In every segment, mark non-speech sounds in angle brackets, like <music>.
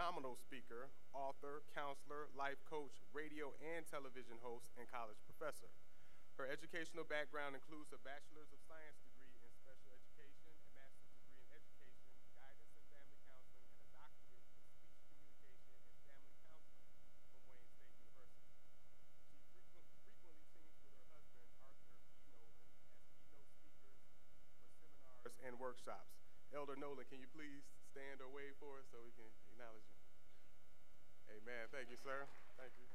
phenomenal speaker, author, counselor, life coach, radio and television host, and college professor. Her educational background includes a Bachelor's of Science degree in special education, a Master's degree in education, guidance and family counseling, and a doctorate in speech communication and family counseling from Wayne State University. She frequent, frequently teams with her husband, Arthur P. Nolan, as keynote speakers for seminars and workshops. Elder Nolan, can you please stand or wave for us so we can acknowledge you. Amen. Thank you, sir. Thank you.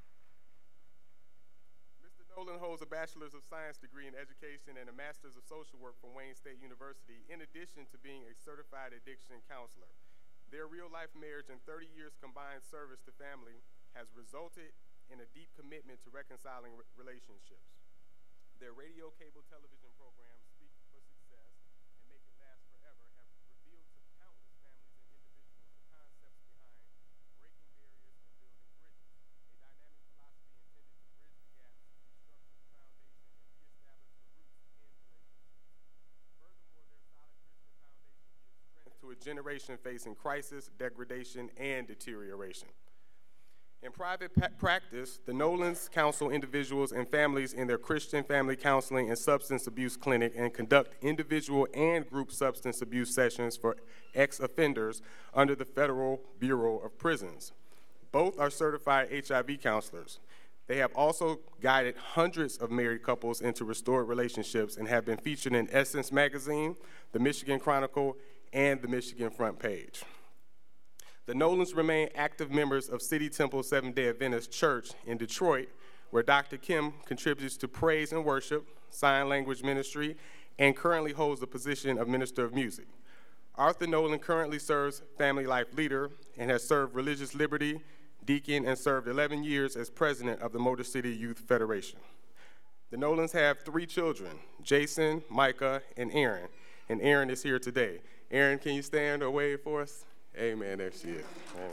Mr. Nolan holds a Bachelor's of Science degree in education and a Master's of Social Work from Wayne State University, in addition to being a certified addiction counselor. Their real life marriage and 30 years combined service to family has resulted in a deep commitment to reconciling re- relationships. Their radio, cable, television programs, Speak for Success and Make It Last Forever, have revealed to countless families and individuals the concepts behind breaking barriers and building bridges, a dynamic philosophy intended to bridge the gaps, restructure the foundation, and reestablish the roots in relationships. Furthermore, their solid Christian foundation gives strength to a generation facing crisis, degradation, and deterioration. In private practice, the Nolans counsel individuals and families in their Christian family counseling and substance abuse clinic and conduct individual and group substance abuse sessions for ex offenders under the Federal Bureau of Prisons. Both are certified HIV counselors. They have also guided hundreds of married couples into restored relationships and have been featured in Essence Magazine, the Michigan Chronicle, and the Michigan Front Page. The Nolans remain active members of City Temple Seventh day Adventist Church in Detroit, where Dr. Kim contributes to praise and worship, sign language ministry, and currently holds the position of Minister of Music. Arthur Nolan currently serves Family Life Leader and has served Religious Liberty, Deacon, and served 11 years as president of the Motor City Youth Federation. The Nolans have three children Jason, Micah, and Aaron. And Aaron is here today. Aaron, can you stand or wave for us? Amen. There she is. Amen.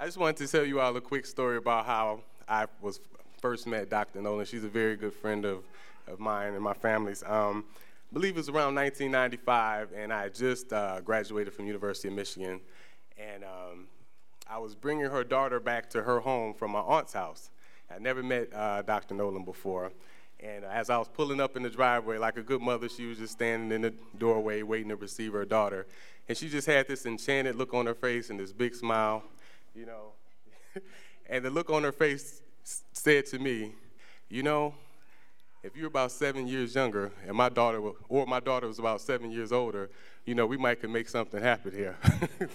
I just wanted to tell you all a quick story about how I was first met Dr. Nolan. She's a very good friend of, of mine and my family's. Um, I believe it was around 1995, and I just uh, graduated from University of Michigan, and um, I was bringing her daughter back to her home from my aunt's house. I never met uh, Dr. Nolan before, and as I was pulling up in the driveway, like a good mother, she was just standing in the doorway waiting to receive her daughter. And she just had this enchanted look on her face and this big smile, you know. <laughs> and the look on her face said to me, you know, if you're about seven years younger and my daughter, or my daughter was about seven years older, you know, we might could make something happen here. <laughs>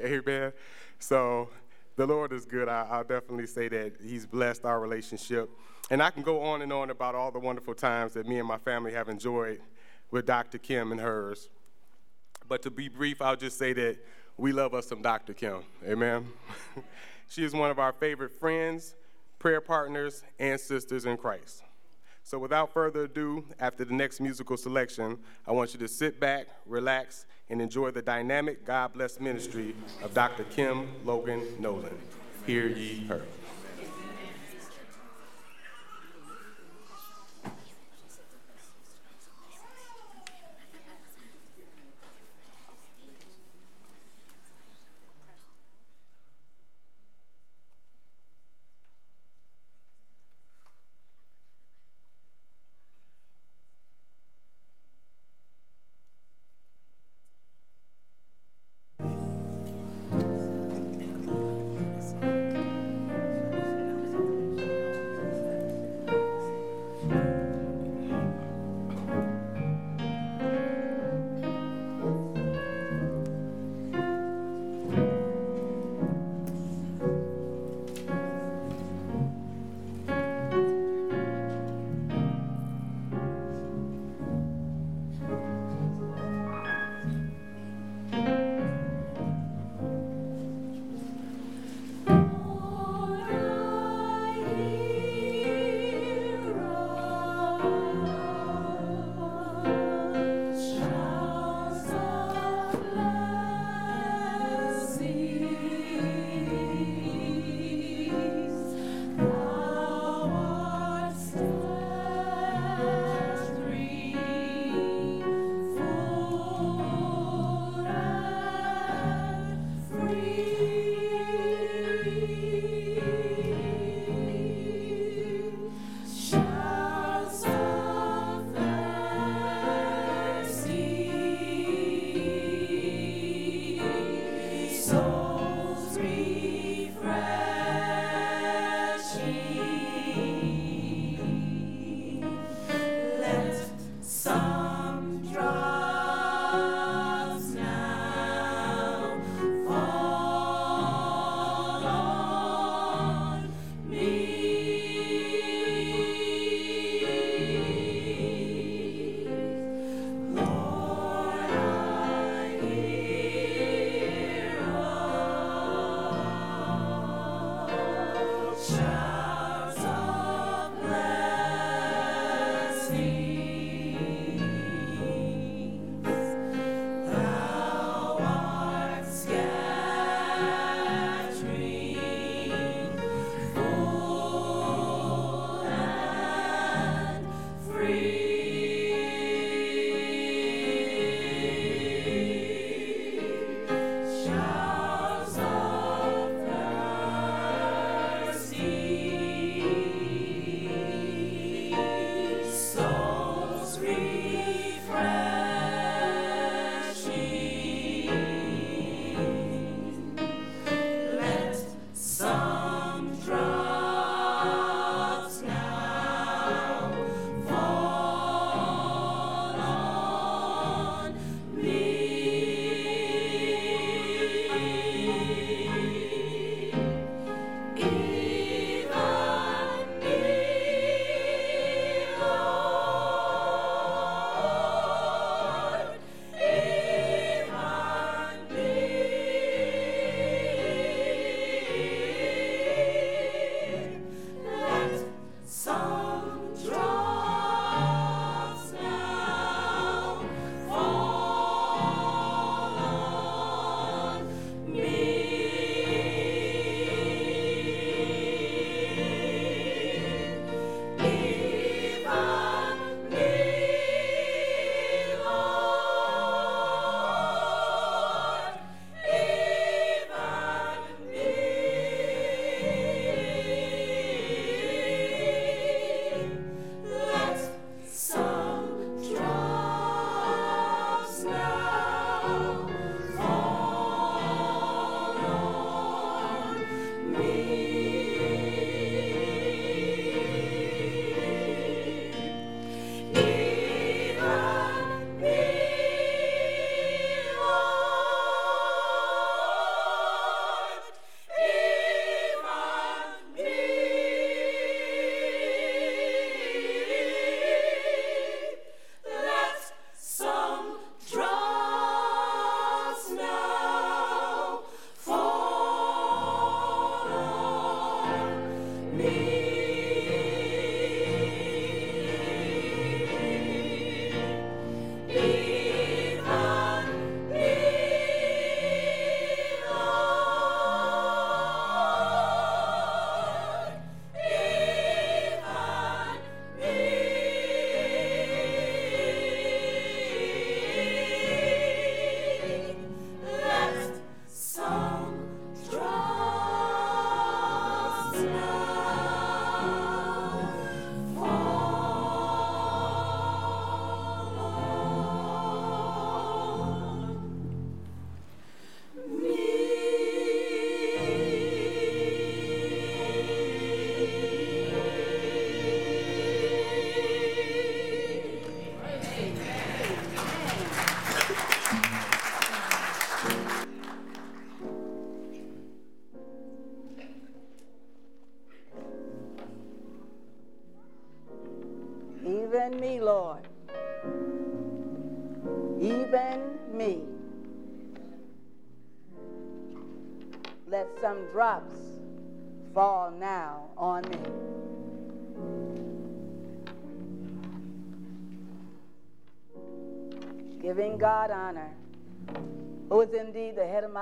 Amen. So the Lord is good. I, will definitely say that He's blessed our relationship. And I can go on and on about all the wonderful times that me and my family have enjoyed with Dr. Kim and hers. But to be brief, I'll just say that we love us some Dr. Kim. Amen. <laughs> she is one of our favorite friends, prayer partners, and sisters in Christ. So without further ado, after the next musical selection, I want you to sit back, relax, and enjoy the dynamic God bless ministry of Dr. Kim Logan Nolan. Hear ye her.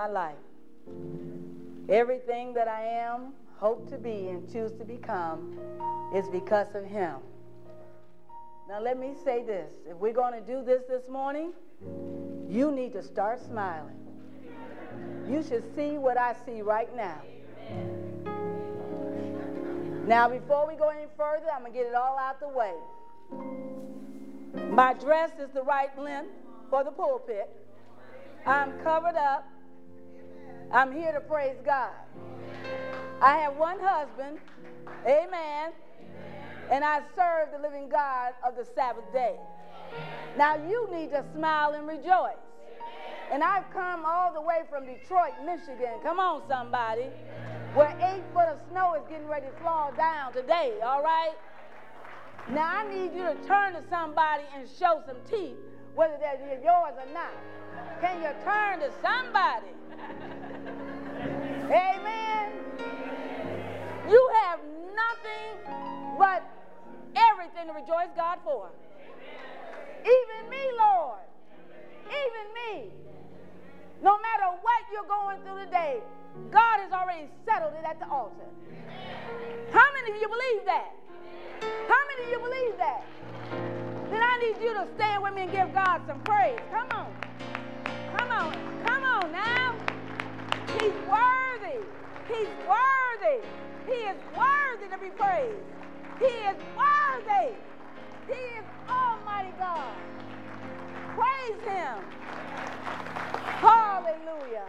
Life. Everything that I am, hope to be, and choose to become is because of Him. Now, let me say this if we're going to do this this morning, you need to start smiling. You should see what I see right now. Now, before we go any further, I'm going to get it all out the way. My dress is the right length for the pulpit. I'm covered up. I'm here to praise God. I have one husband. Amen. And I serve the living God of the Sabbath day. Now you need to smile and rejoice. And I've come all the way from Detroit, Michigan. Come on, somebody. Where eight foot of snow is getting ready to fall down today, all right? Now I need you to turn to somebody and show some teeth, whether they're yours or not. Can you turn to somebody? Amen. You have nothing but everything to rejoice God for. Even me, Lord. Even me. No matter what you're going through today, God has already settled it at the altar. How many of you believe that? How many of you believe that? Then I need you to stand with me and give God some praise. Come on. Come on. Come on now. He's worthy. He's worthy. He is worthy to be praised. He is worthy. He is Almighty God. Praise Him. Hallelujah.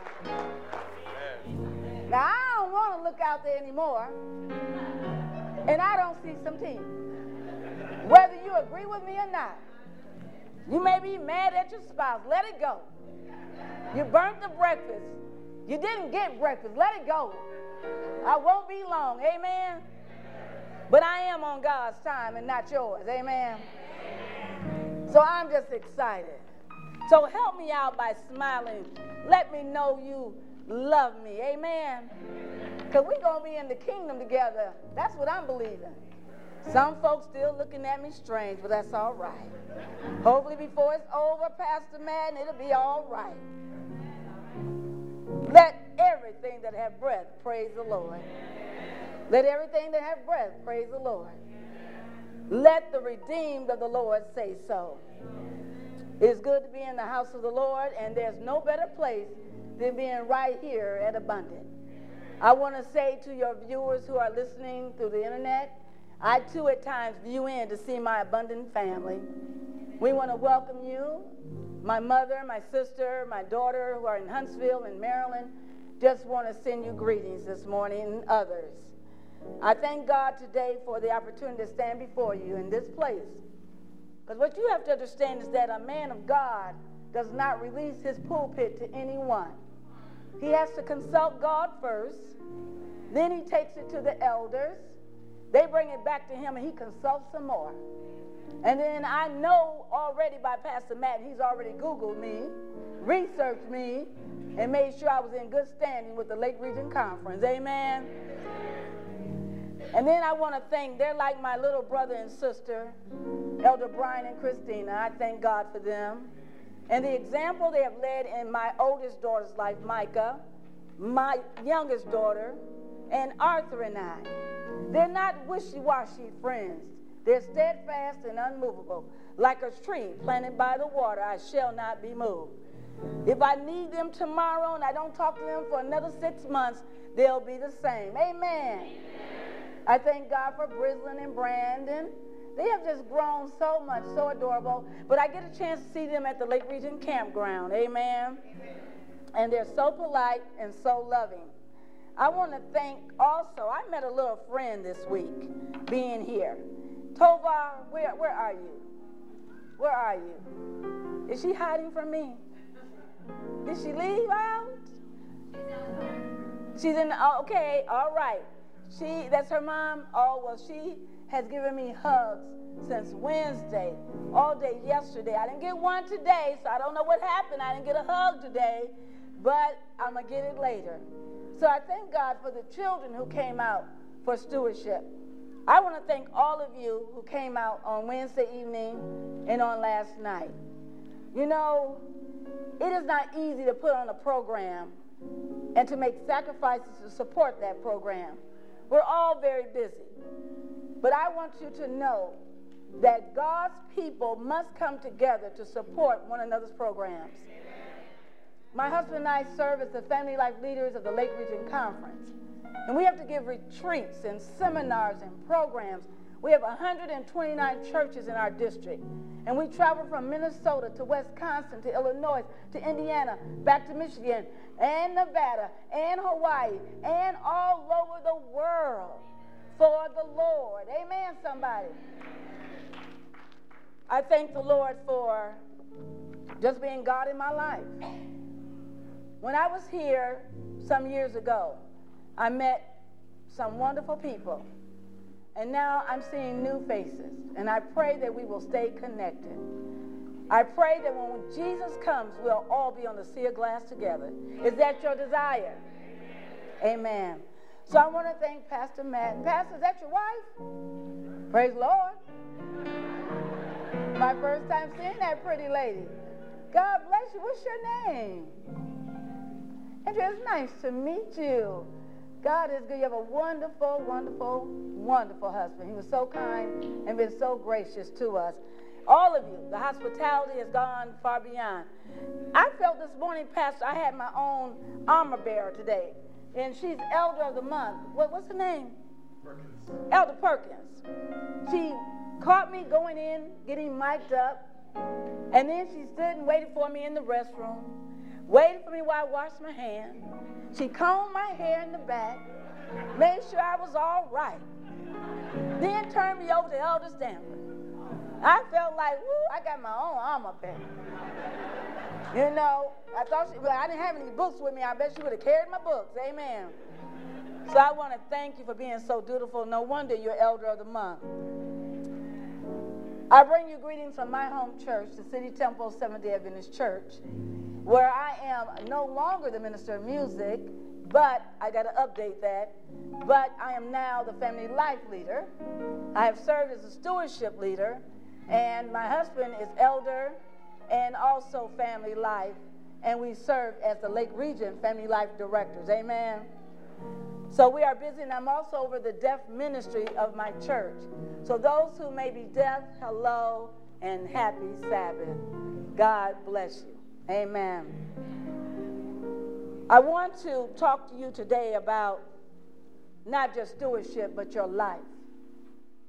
Now, I don't want to look out there anymore, and I don't see some teeth. Whether you agree with me or not, you may be mad at your spouse. Let it go. You burnt the breakfast. You didn't get breakfast. Let it go. I won't be long. Amen. But I am on God's time and not yours. Amen. So I'm just excited. So help me out by smiling. Let me know you love me. Amen. Because we're going to be in the kingdom together. That's what I'm believing. Some folks still looking at me strange, but that's all right. Hopefully, before it's over, Pastor Madden, it'll be all right. Let everything that have breath praise the Lord. Let everything that have breath praise the Lord. Let the redeemed of the Lord say so. It's good to be in the house of the Lord, and there's no better place than being right here at Abundant. I want to say to your viewers who are listening through the internet, I too at times view in to see my abundant family. We want to welcome you, my mother, my sister, my daughter who are in Huntsville in Maryland. Just want to send you greetings this morning and others. I thank God today for the opportunity to stand before you in this place. Because what you have to understand is that a man of God does not release his pulpit to anyone. He has to consult God first, then he takes it to the elders. They bring it back to him and he consults some more. And then I know already by Pastor Matt, he's already Googled me, researched me, and made sure I was in good standing with the Lake Region Conference. Amen. And then I want to thank, they're like my little brother and sister, Elder Brian and Christina. I thank God for them. And the example they have led in my oldest daughter's life, Micah, my youngest daughter, and Arthur and I. They're not wishy washy friends. They're steadfast and unmovable. Like a tree planted by the water, I shall not be moved. If I need them tomorrow and I don't talk to them for another six months, they'll be the same. Amen. Amen. I thank God for Brislin and Brandon. They have just grown so much, so adorable. But I get a chance to see them at the Lake Region Campground. Amen. Amen. And they're so polite and so loving. I want to thank also, I met a little friend this week being here. Tova, where, where are you? Where are you? Is she hiding from me? Did she leave out? She's in, oh, okay, all right. She, that's her mom. Oh, well, she has given me hugs since Wednesday, all day yesterday. I didn't get one today, so I don't know what happened. I didn't get a hug today, but I'm going to get it later. So I thank God for the children who came out for stewardship. I want to thank all of you who came out on Wednesday evening and on last night. You know, it is not easy to put on a program and to make sacrifices to support that program. We're all very busy. But I want you to know that God's people must come together to support one another's programs. My husband and I serve as the family life leaders of the Lake Region Conference. And we have to give retreats and seminars and programs. We have 129 churches in our district. And we travel from Minnesota to Wisconsin to Illinois to Indiana, back to Michigan and Nevada and Hawaii and all over the world for the Lord. Amen, somebody. I thank the Lord for just being God in my life. When I was here some years ago, I met some wonderful people. And now I'm seeing new faces. And I pray that we will stay connected. I pray that when Jesus comes, we'll all be on the sea of glass together. Is that your desire? Amen. So I want to thank Pastor Matt. Pastor, is that your wife? Praise Lord. My first time seeing that pretty lady. God bless you. What's your name? Andrea, it's nice to meet you. God is good. You have a wonderful, wonderful, wonderful husband. He was so kind and been so gracious to us. All of you, the hospitality has gone far beyond. I felt this morning, Pastor, I had my own armor bearer today, and she's Elder of the Month. What, what's her name? Perkins. Elder Perkins. She caught me going in, getting mic'd up, and then she stood and waited for me in the restroom, waited for me while I washed my hands. She combed my hair in the back, made sure I was all right, then turned me over to Elder Stanford. I felt like, woo, I got my own armor bearer. You know, I thought she, well, I didn't have any books with me. I bet she would have carried my books. Amen. So I want to thank you for being so dutiful. No wonder you're Elder of the Month. I bring you greetings from my home church, the City Temple Seventh day Adventist Church, where I am no longer the minister of music, but I got to update that. But I am now the family life leader. I have served as a stewardship leader and my husband is elder and also family life. And we serve as the Lake Region Family Life Directors. Amen. So we are busy, and I'm also over the deaf ministry of my church. So those who may be deaf, hello and happy Sabbath. God bless you. Amen. I want to talk to you today about not just stewardship, but your life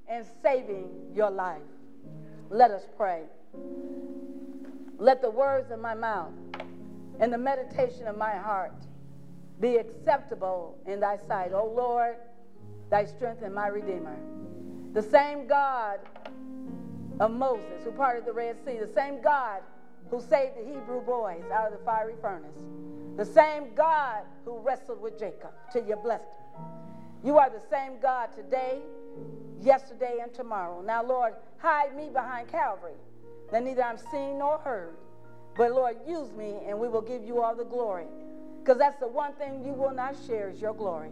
and saving your life. Let us pray. Let the words of my mouth and the meditation of my heart be acceptable in thy sight, O Lord, thy strength and my redeemer. The same God of Moses who parted the Red Sea, the same God who saved the Hebrew boys out of the fiery furnace, the same God who wrestled with Jacob till you blessed him. You are the same God today, yesterday, and tomorrow. Now, Lord, hide me behind Calvary, that neither I'm seen nor heard. But Lord, use me and we will give you all the glory. Because that's the one thing you will not share is your glory.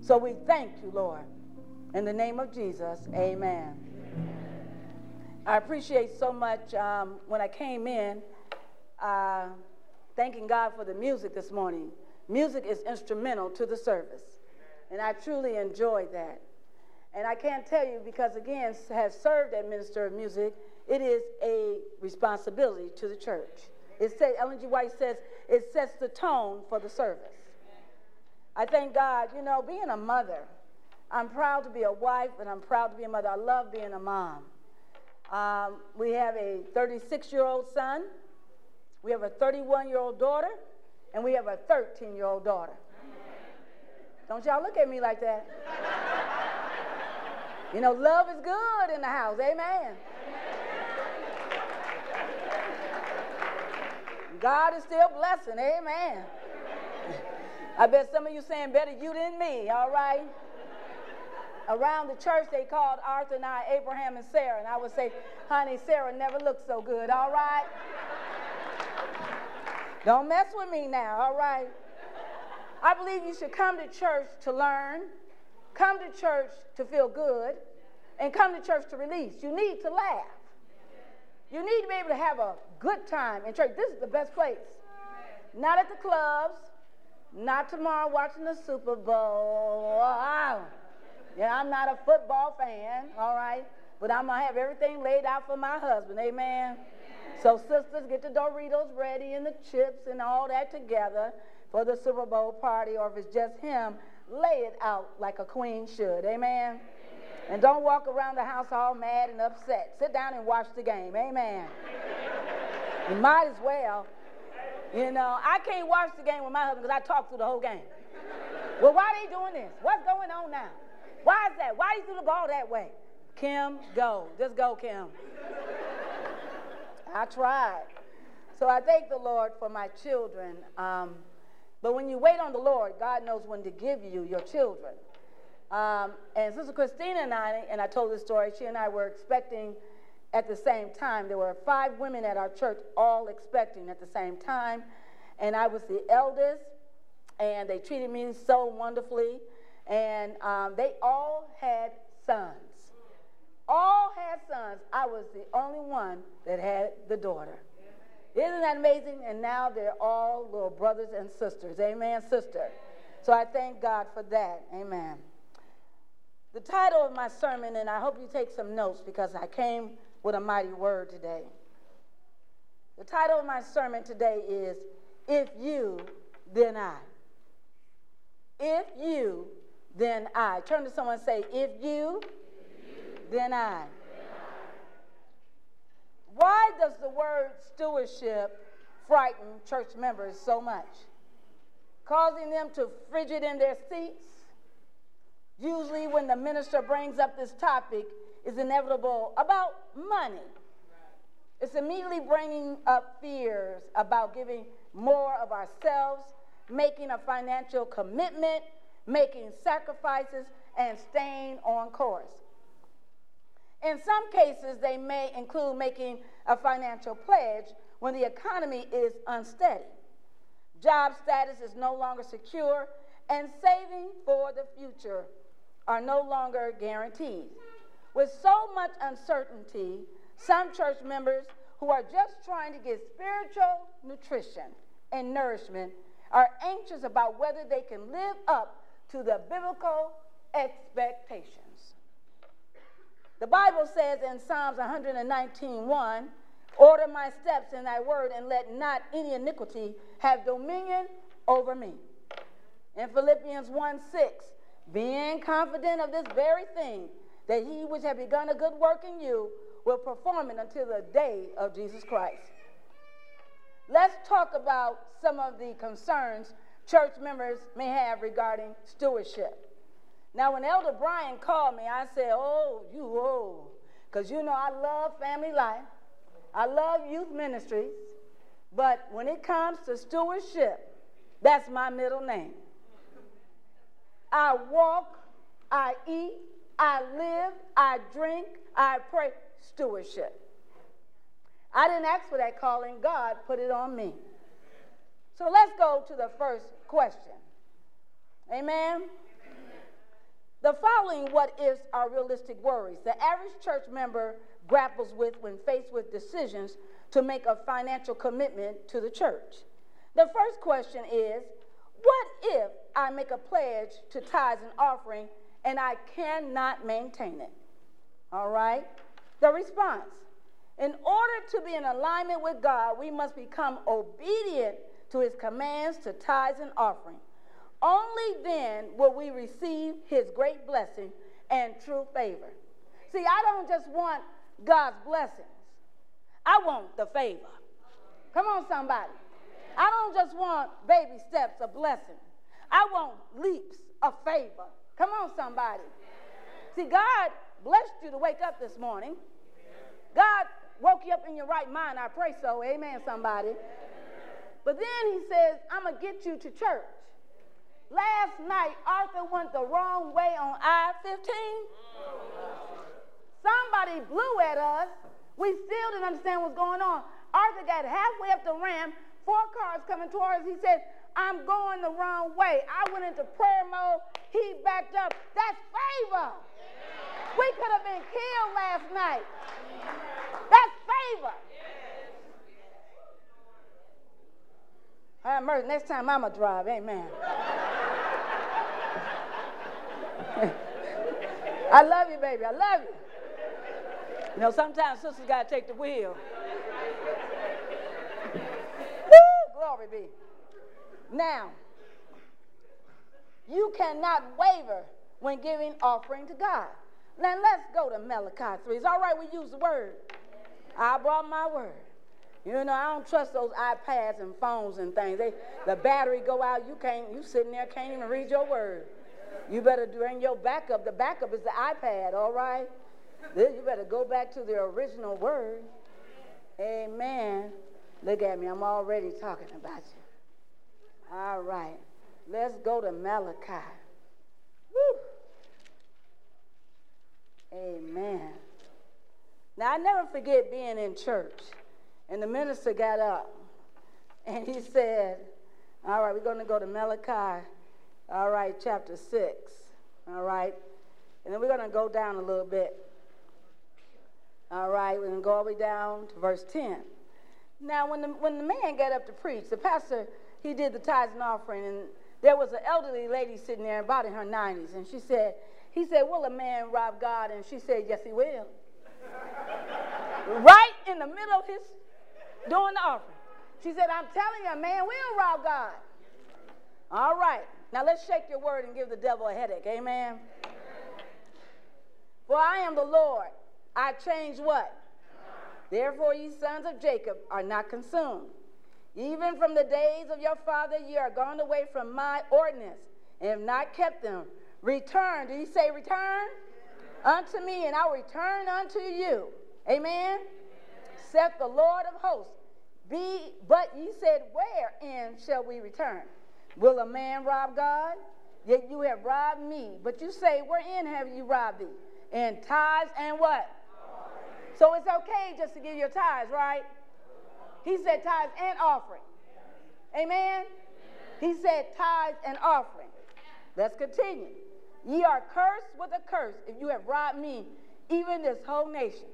So we thank you, Lord. In the name of Jesus, amen. I appreciate so much um, when I came in, uh, thanking God for the music this morning. Music is instrumental to the service, and I truly enjoyed that. And I can't tell you because, again, has served as minister of music, it is a responsibility to the church. It says, Ellen G. White says, it sets the tone for the service. I thank God, you know, being a mother, I'm proud to be a wife and I'm proud to be a mother. I love being a mom. Um, we have a 36 year old son, we have a 31 year old daughter, and we have a 13 year old daughter. Don't y'all look at me like that. You know, love is good in the house. Amen. God is still blessing. Amen. I bet some of you saying better you than me. All right. around the church, they called Arthur and I Abraham and Sarah. And I would say, honey, Sarah never looked so good, all right? Don't mess with me now, all right? I believe you should come to church to learn, come to church to feel good, and come to church to release. You need to laugh. You need to be able to have a good time in church. This is the best place. Not at the clubs, not tomorrow watching the Super Bowl. Wow. Yeah, I'm not a football fan, all right? But I'm going to have everything laid out for my husband. Amen. So, sisters, get the Doritos ready and the chips and all that together for the Super Bowl party, or if it's just him, lay it out like a queen should. Amen? Amen. And don't walk around the house all mad and upset. Sit down and watch the game. Amen. You might as well. You know, I can't watch the game with my husband because I talk through the whole game. well, why are they doing this? What's going on now? Why is that? Why do you throw the ball that way? Kim, go. Just go, Kim. I tried. So I thank the Lord for my children. Um, but when you wait on the Lord, God knows when to give you your children. Um, and Sister Christina and I, and I told this story, she and I were expecting at the same time. There were five women at our church all expecting at the same time. And I was the eldest, and they treated me so wonderfully. And um, they all had sons. All had sons. I was the only one that had the daughter. Isn't that amazing? And now they're all little brothers and sisters. Amen, sister. So I thank God for that. Amen. The title of my sermon, and I hope you take some notes because I came with a mighty word today. The title of my sermon today is If You, Then I. If you, then I. Turn to someone and say, If you, if you then I. Why does the word stewardship frighten church members so much? Causing them to frigid in their seats? Usually, when the minister brings up this topic, is inevitable about money. It's immediately bringing up fears about giving more of ourselves, making a financial commitment, making sacrifices, and staying on course. In some cases, they may include making a financial pledge when the economy is unsteady. Job status is no longer secure, and saving for the future are no longer guaranteed. With so much uncertainty, some church members who are just trying to get spiritual nutrition and nourishment are anxious about whether they can live up to the biblical expectations. The Bible says in Psalms 119:1, "Order my steps in thy word and let not any iniquity have dominion over me." In Philippians 1:6, being confident of this very thing, that he which have begun a good work in you will perform it until the day of Jesus Christ. Let's talk about some of the concerns church members may have regarding stewardship. Now, when Elder Brian called me, I said, Oh, you old. Because you know I love family life, I love youth ministries, but when it comes to stewardship, that's my middle name. I walk, I eat, I live, I drink, I pray. Stewardship. I didn't ask for that calling, God put it on me. So let's go to the first question. Amen. The following what ifs are realistic worries the average church member grapples with when faced with decisions to make a financial commitment to the church. The first question is What if I make a pledge to tithes and offering and I cannot maintain it? All right? The response In order to be in alignment with God, we must become obedient to his commands to tithes and offering. Only then will we receive his great blessing and true favor. See, I don't just want God's blessings, I want the favor. Come on, somebody. I don't just want baby steps of blessing, I want leaps of favor. Come on, somebody. See, God blessed you to wake up this morning. God woke you up in your right mind. I pray so. Amen, somebody. But then he says, I'm going to get you to church. Last night, Arthur went the wrong way on I 15. Somebody blew at us. We still didn't understand what's going on. Arthur got halfway up the ramp, four cars coming towards us. He said, I'm going the wrong way. I went into prayer mode. He backed up. That's favor. We could have been killed last night. That's favor. Have mercy. Next time I'm going to drive. Amen. <laughs> I love you, baby. I love you. You know, sometimes sisters got to take the wheel. <laughs> Woo, glory be. Now, you cannot waver when giving offering to God. Now let's go to Malachi 3. It's all right we use the word. I brought my word. You know, I don't trust those iPads and phones and things. They, the battery go out, you can't, you sitting there can't even read your word. You better bring your backup. The backup is the iPad, all right? Then you better go back to the original word. Amen. Look at me, I'm already talking about you. All right. Let's go to Malachi. Woo. Amen. Now, I never forget being in church, and the minister got up and he said, All right, we're going to go to Malachi, all right, chapter 6, all right, and then we're going to go down a little bit. All right, we're going to go all the way down to verse 10. Now, when the, when the man got up to preach, the pastor, he did the tithes and offering, and there was an elderly lady sitting there about in her 90s, and she said, he said, Will a man rob God? And she said, Yes, he will. right in the middle of his doing the offering. She said, I'm telling you, a man will rob God. All right. Now let's shake your word and give the devil a headache. Amen. For I am the Lord. I change what? Therefore, ye sons of Jacob are not consumed. Even from the days of your father, ye are gone away from my ordinance and have not kept them. Return. Did he say return? Unto me, and I'll return unto you. Amen. Saith the Lord of hosts. Be, but ye said, Wherein shall we return? Will a man rob God? Yet you have robbed me. But you say, Wherein have you robbed thee? In tithes and what? So it's okay just to give your tithes, right? He said tithes and offering. Amen? He said tithes and offering. Let's continue. Ye are cursed with a curse if you have robbed me, even this whole nation.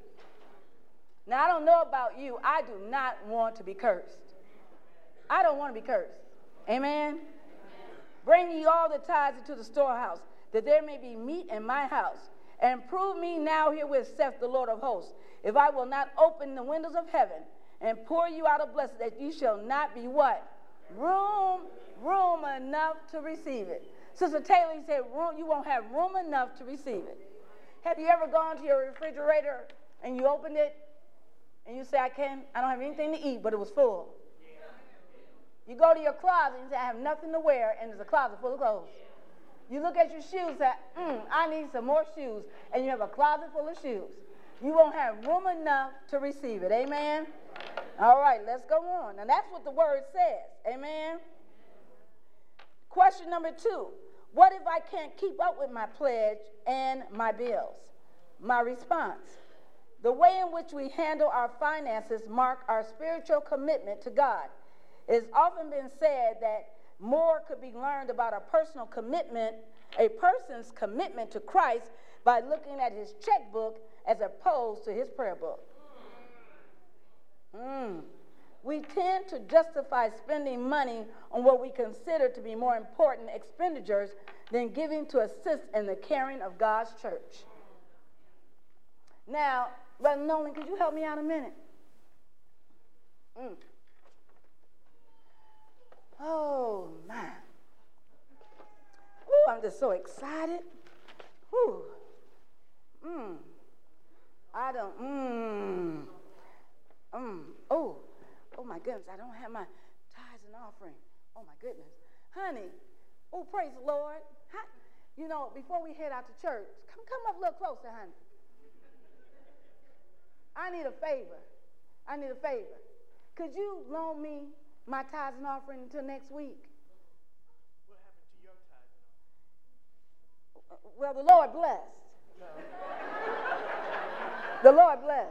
Now, I don't know about you. I do not want to be cursed. I don't want to be cursed. Amen? Bring ye all the tithes into the storehouse, that there may be meat in my house. And prove me now herewith, saith the Lord of hosts, if I will not open the windows of heaven and pour you out a blessing, that you shall not be what? Room, room enough to receive it. Sister Taylor said, room, you won't have room enough to receive it. Have you ever gone to your refrigerator and you opened it and you say, I can't, I don't have anything to eat, but it was full? You go to your closet and say, I have nothing to wear, and there's a closet full of clothes. You look at your shoes and say, mm, I need some more shoes, and you have a closet full of shoes. You won't have room enough to receive it. Amen? All right, let's go on. And that's what the word says. Amen? Question number two What if I can't keep up with my pledge and my bills? My response The way in which we handle our finances mark our spiritual commitment to God. It's often been said that more could be learned about a personal commitment, a person's commitment to Christ by looking at his checkbook as opposed to his prayer book. Mm. We tend to justify spending money on what we consider to be more important expenditures than giving to assist in the caring of God's church. Now, Brother Nolan, could you help me out a minute? Mm. Oh, my. Ooh, I'm just so excited. Ooh. Mmm. I don't, mmm. Mmm. Oh, oh my goodness, I don't have my tithes and offering. Oh my goodness. Honey, oh, praise the Lord. Hi. You know, before we head out to church, come, come up a little closer, honey. I need a favor. I need a favor. Could you loan me my tithes and offering until next week? What happened to your tithes? Well, the Lord blessed. <laughs> the Lord bless.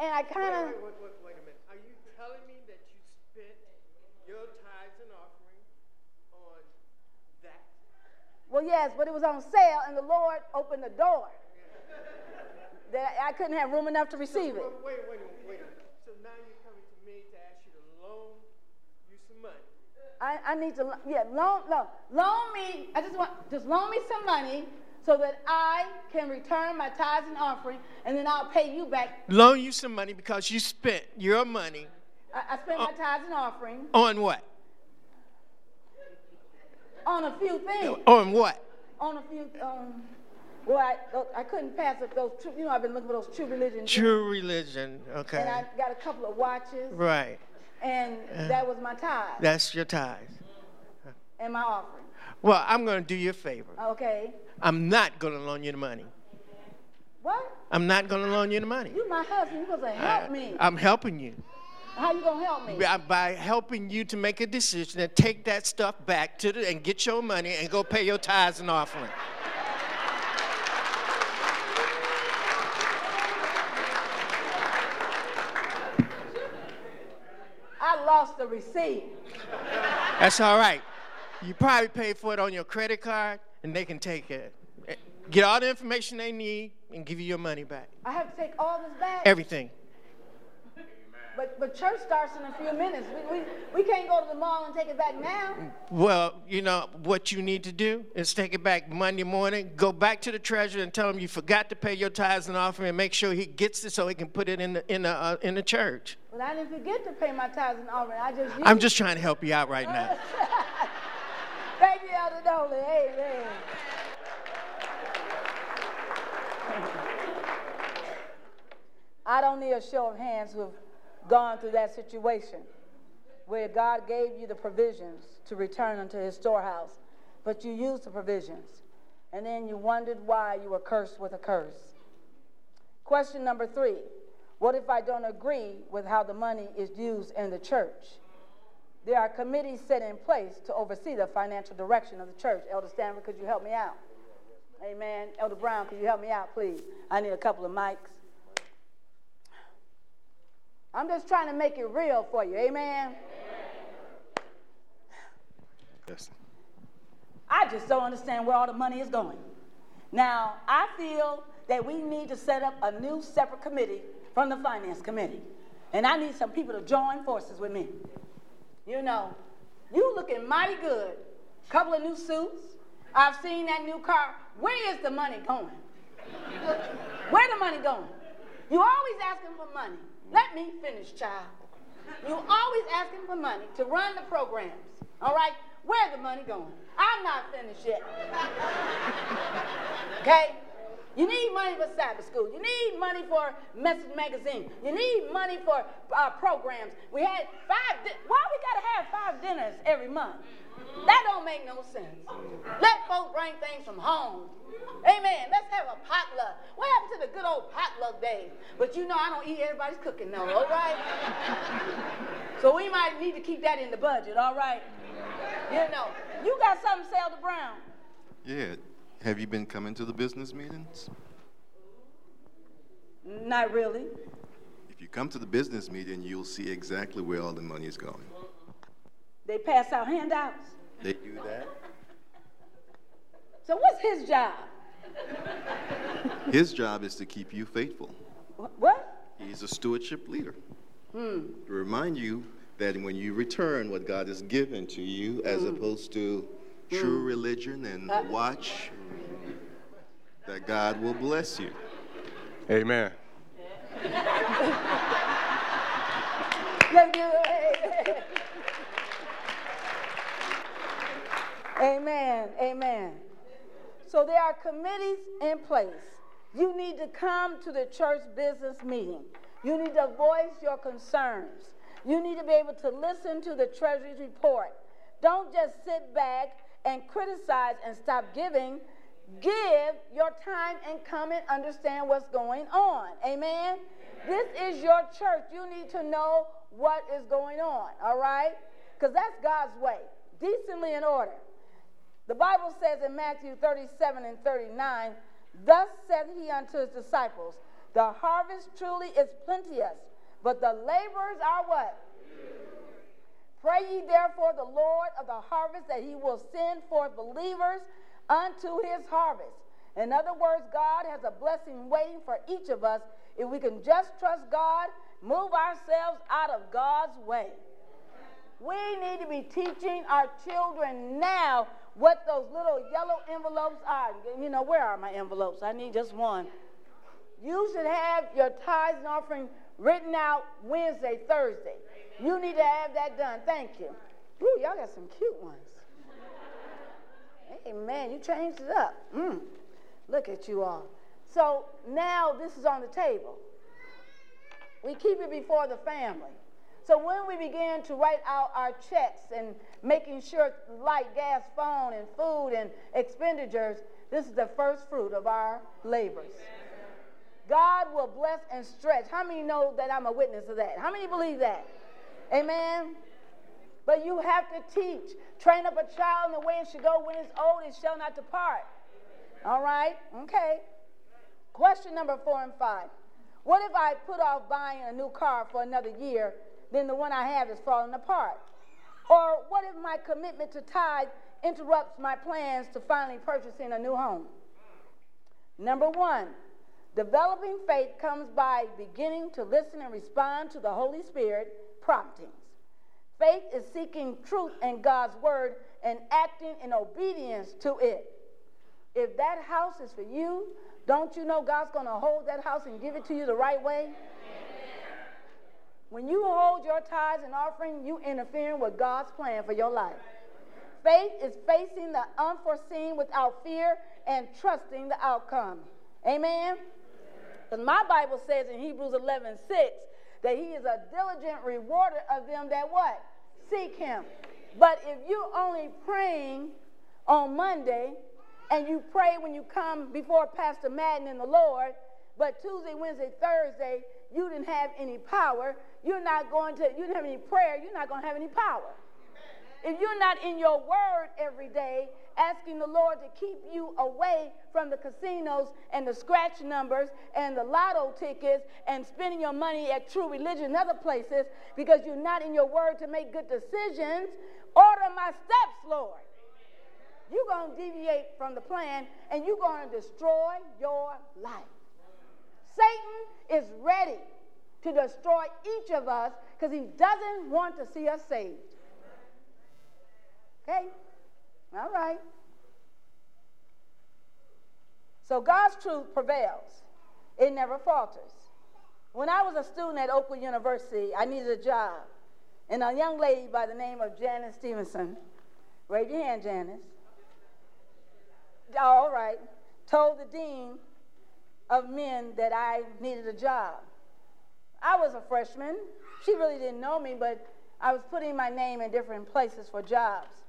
And I kind of. Wait, wait, wait, wait a minute. Are you telling me that you spent your tithes and offering on that? Well, yes, but it was on sale, and the Lord opened the door. that I couldn't have room enough to receive it. Wait, wait, wait, wait. So now you're coming to me to ask you to loan you some money. I, I need to, yeah, loan, loan, loan me. I just want, just loan me some money so that I can return my tithes and offering, and then I'll pay you back. Loan you some money because you spent your money I, I spent my tithes and offering on what? on a few things. On what? On a few, um, well, I, I couldn't pass up those, true, you know, I've been looking for those true religion. True religion. Okay. And I got a couple of watches, Right. and that was my tithe That's your tithes. And my offering. Well, I'm going to do you a favor. Okay. I'm not going to loan you the money. What? I'm not going to loan you the money. You my husband. You're going to help I- me. I'm helping you. How you gonna help me? by, by helping you to make a decision and take that stuff back to the and get your money and go pay your tithes and offering. I lost the receipt. That's all right. You probably paid for it on your credit card and they can take it. Get all the information they need and give you your money back. I have to take all this back. Everything. But but church starts in a few minutes. We, we, we can't go to the mall and take it back now. Well, you know what you need to do is take it back Monday morning, go back to the treasurer and tell him you forgot to pay your tithes and offering and make sure he gets it so he can put it in the in the uh, in the church. But I didn't forget to pay my tithes and offering. I just I'm just trying to help you out right now. <laughs> Thank you, Elder Dolan. Amen. I don't need a show of hands who have gone through that situation where God gave you the provisions to return unto his storehouse, but you used the provisions, and then you wondered why you were cursed with a curse. Question number three What if I don't agree with how the money is used in the church? There are committees set in place to oversee the financial direction of the church. Elder Stanford, could you help me out? Amen. Elder Brown, could you help me out, please? I need a couple of mics. I'm just trying to make it real for you. Amen. Yes. I just don't understand where all the money is going. Now, I feel that we need to set up a new separate committee from the finance committee. And I need some people to join forces with me. You know, you looking mighty good. Couple of new suits. I've seen that new car. Where is the money going? Where the money going? You always asking for money. Let me finish, child. You always asking for money to run the programs. All right? Where the money going? I'm not finished yet. <laughs> Okay? You need money for Sabbath school. You need money for Message Magazine. You need money for uh, programs. We had five. Di- Why we gotta have five dinners every month? That don't make no sense. Let folks bring things from home. Amen. Let's have a potluck. What happened to the good old potluck days? But you know I don't eat everybody's cooking though, all right? <laughs> so we might need to keep that in the budget, all right? You know. You got something Elder Brown? Yeah. Have you been coming to the business meetings? Not really. If you come to the business meeting, you'll see exactly where all the money is going. They pass out handouts. They do that. So what's his job? His job is to keep you faithful. What? He's a stewardship leader. Hmm. To remind you that when you return what God has given to you, as opposed to true hmm. religion and watch, that God will bless you. Amen. <laughs> Let's <laughs> Amen. Amen. So there are committees in place. You need to come to the church business meeting. You need to voice your concerns. You need to be able to listen to the Treasury's report. Don't just sit back and criticize and stop giving. Give your time and come and understand what's going on. Amen? This is your church. You need to know what is going on, all right? Because that's God's way, decently in order. The Bible says in Matthew 37 and 39, Thus said he unto his disciples, The harvest truly is plenteous, but the laborers are what? Pray ye therefore the Lord of the harvest that he will send forth believers unto his harvest. In other words, God has a blessing waiting for each of us if we can just trust God, move ourselves out of God's way. We need to be teaching our children now what those little yellow envelopes are. You know, where are my envelopes? I need just one. You should have your tithes and offering written out Wednesday, Thursday. You need to have that done. Thank you. Ooh, y'all got some cute ones. Hey, man, you changed it up. Mm. Look at you all. So now this is on the table. We keep it before the family. So when we begin to write out our checks and making sure light, gas, phone, and food and expenditures, this is the first fruit of our labors. God will bless and stretch. How many know that I'm a witness of that? How many believe that? Amen. But you have to teach. Train up a child in the way it should go. When it's old, it shall not depart. All right? Okay. Question number four and five. What if I put off buying a new car for another year, then the one I have is falling apart? Or what if my commitment to tithe interrupts my plans to finally purchasing a new home? Number one, developing faith comes by beginning to listen and respond to the Holy Spirit promptings. Faith is seeking truth in God's word and acting in obedience to it. If that house is for you, don't you know God's going to hold that house and give it to you the right way? When you hold your tithes and offering, you interfering with God's plan for your life. Faith is facing the unforeseen without fear and trusting the outcome. Amen? Because my Bible says in Hebrews 11 6 that he is a diligent rewarder of them that what? Seek him. But if you only praying on Monday and you pray when you come before Pastor Madden and the Lord, but Tuesday, Wednesday, Thursday, you didn't have any power, you're not going to, you didn't have any prayer, you're not going to have any power. If you're not in your word every day, asking the Lord to keep you away from the casinos and the scratch numbers and the lotto tickets and spending your money at True Religion and other places because you're not in your word to make good decisions, order my steps, Lord. You're going to deviate from the plan and you're going to destroy your life. Satan is ready to destroy each of us because he doesn't want to see us saved. Okay? All right. So God's truth prevails, it never falters. When I was a student at Oakwood University, I needed a job. And a young lady by the name of Janice Stevenson, raise your hand, Janice. All right, told the dean of men that I needed a job. I was a freshman. She really didn't know me, but I was putting my name in different places for jobs.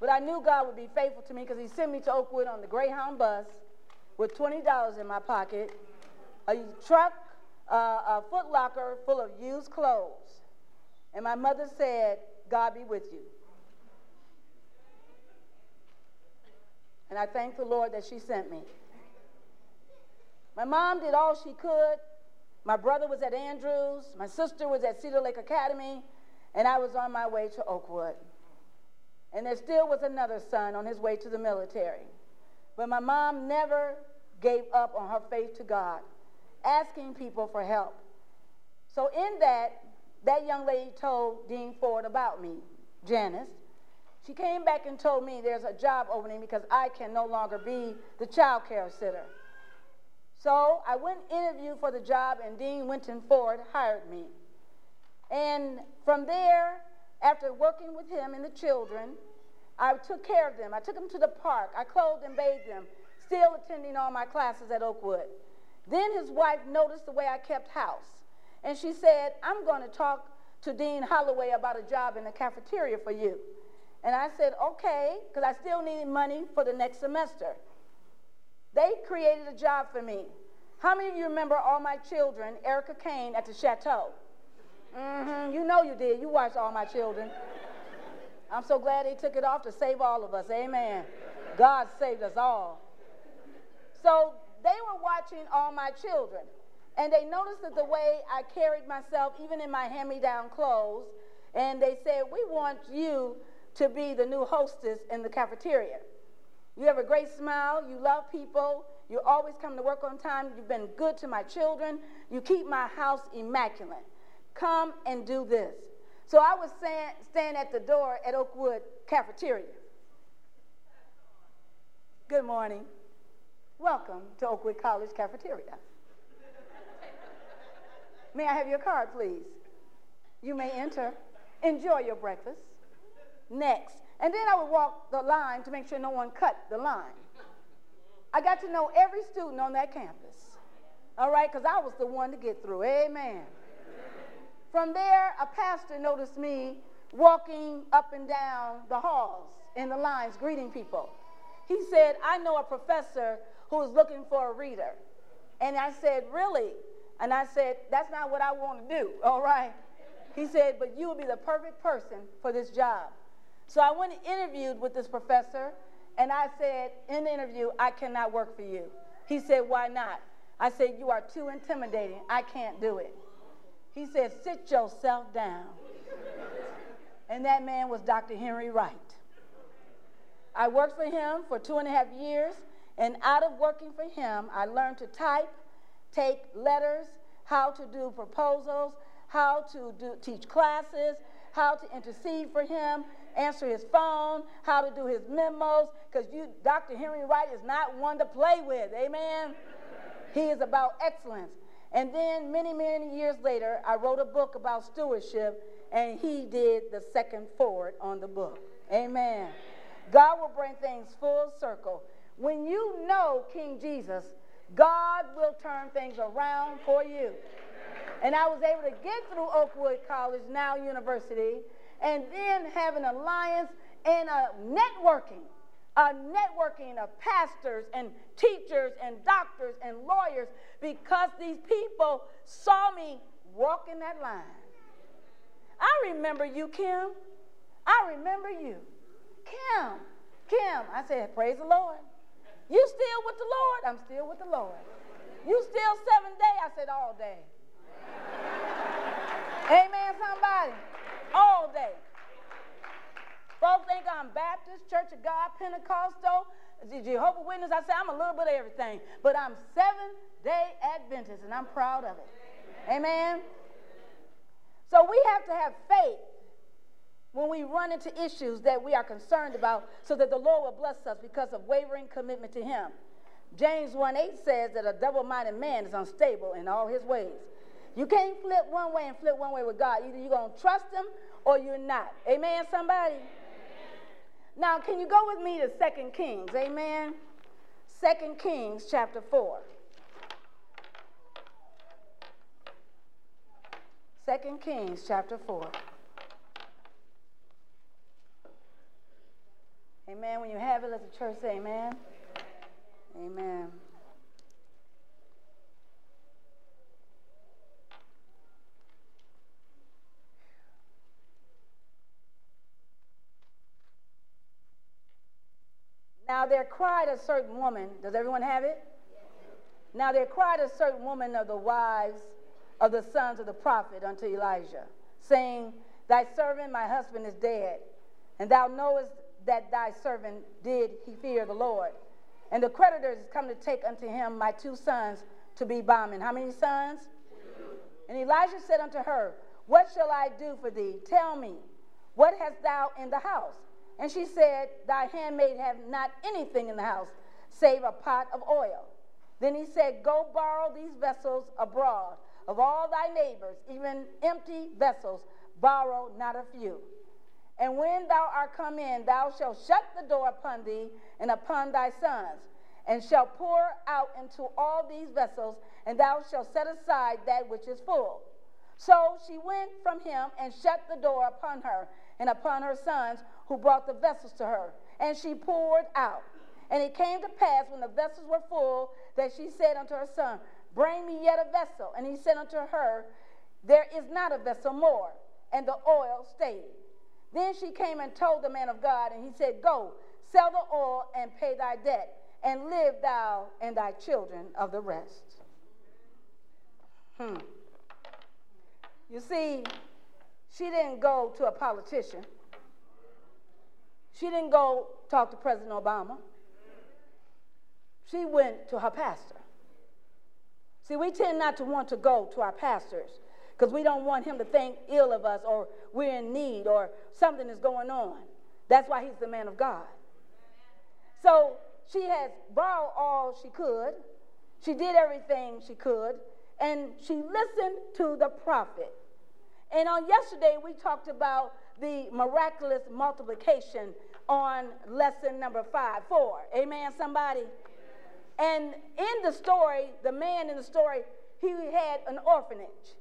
But I knew God would be faithful to me because He sent me to Oakwood on the Greyhound bus with $20 in my pocket, a truck, uh, a Foot Locker full of used clothes. And my mother said, God be with you. And I thank the Lord that she sent me. My mom did all she could. My brother was at Andrews. My sister was at Cedar Lake Academy. And I was on my way to Oakwood. And there still was another son on his way to the military. But my mom never gave up on her faith to God, asking people for help. So, in that, that young lady told Dean Ford about me, Janice. She came back and told me there's a job opening because I can no longer be the child care sitter. So I went interview for the job, and Dean Winton Ford hired me. And from there, after working with him and the children, I took care of them. I took them to the park. I clothed and bathed them, still attending all my classes at Oakwood. Then his wife noticed the way I kept house, and she said, I'm going to talk to Dean Holloway about a job in the cafeteria for you. And I said, okay, because I still needed money for the next semester. They created a job for me. How many of you remember all my children, Erica Kane, at the chateau? Mm-hmm. You know you did. You watched all my children. I'm so glad they took it off to save all of us. Amen. God saved us all. So they were watching all my children. And they noticed that the way I carried myself, even in my hand me down clothes, and they said, We want you to be the new hostess in the cafeteria. You have a great smile, you love people, you always come to work on time, you've been good to my children, you keep my house immaculate. Come and do this. So I was stand, stand at the door at Oakwood Cafeteria. Good morning. Welcome to Oakwood College Cafeteria. May I have your card, please? You may enter. Enjoy your breakfast. Next. And then I would walk the line to make sure no one cut the line. I got to know every student on that campus. All right, because I was the one to get through. Amen. From there, a pastor noticed me walking up and down the halls in the lines greeting people. He said, I know a professor who is looking for a reader. And I said, Really? And I said, That's not what I want to do, <laughs> all right? He said, But you will be the perfect person for this job. So I went and interviewed with this professor, and I said, In the interview, I cannot work for you. He said, Why not? I said, You are too intimidating. I can't do it. He said, Sit yourself down. and that man was Dr. Henry Wright. I worked for him for two and a half years, and out of working for him, I learned to type, take letters, how to do proposals, how to do, teach classes, how to intercede for him, answer his phone, how to do his memos, because Dr. Henry Wright is not one to play with. Amen. He is about excellence. And then many, many years later, I wrote a book about stewardship, and he did the second foreword on the book. Amen. God will bring things full circle. When you know King Jesus, God will turn things around for you. And I was able to get through Oakwood College, now university, and then have an alliance and a networking, a networking of pastors and teachers and doctors and lawyers because these people saw me walking that line. I remember you, Kim. I remember you. Kim, Kim. I said, Praise the Lord. You still with the Lord? I'm still with the Lord. You still seven day? I said, All day. Amen, somebody. All day. Folks think I'm Baptist, Church of God, Pentecostal, Jehovah Witness. I say I'm a little bit of everything, but I'm seven day Adventist, and I'm proud of it. Amen. So we have to have faith when we run into issues that we are concerned about so that the Lord will bless us because of wavering commitment to Him. James 1 8 says that a double minded man is unstable in all his ways. You can't flip one way and flip one way with God. Either you're going to trust Him or you're not. Amen, somebody? Amen. Now, can you go with me to 2 Kings? Amen. 2 Kings chapter 4. 2 Kings chapter 4. Amen. When you have it, let the church say amen. Amen. Now there cried a certain woman. Does everyone have it? Now there cried a certain woman of the wives of the sons of the prophet unto Elijah, saying, Thy servant, my husband, is dead, and thou knowest that thy servant did he fear the Lord. And the creditors come to take unto him my two sons to be bondmen. How many sons? And Elijah said unto her, What shall I do for thee? Tell me, what hast thou in the house? And she said, Thy handmaid have not anything in the house, save a pot of oil. Then he said, Go borrow these vessels abroad of all thy neighbors, even empty vessels, borrow not a few. And when thou art come in, thou shalt shut the door upon thee and upon thy sons, and shalt pour out into all these vessels, and thou shalt set aside that which is full. So she went from him and shut the door upon her and upon her sons, who brought the vessels to her. And she poured out. And it came to pass when the vessels were full that she said unto her son, Bring me yet a vessel. And he said unto her, There is not a vessel more. And the oil stayed. Then she came and told the man of God, and he said, Go, sell the oil and pay thy debt, and live thou and thy children of the rest. Hmm. You see, she didn't go to a politician. She didn't go talk to President Obama. She went to her pastor. See, we tend not to want to go to our pastors because we don't want him to think ill of us or we're in need or something is going on. That's why he's the man of God. So she has borrowed all she could. She did everything she could. And she listened to the prophet. And on yesterday, we talked about the miraculous multiplication on lesson number five, four. Amen, somebody? And in the story, the man in the story, he had an orphanage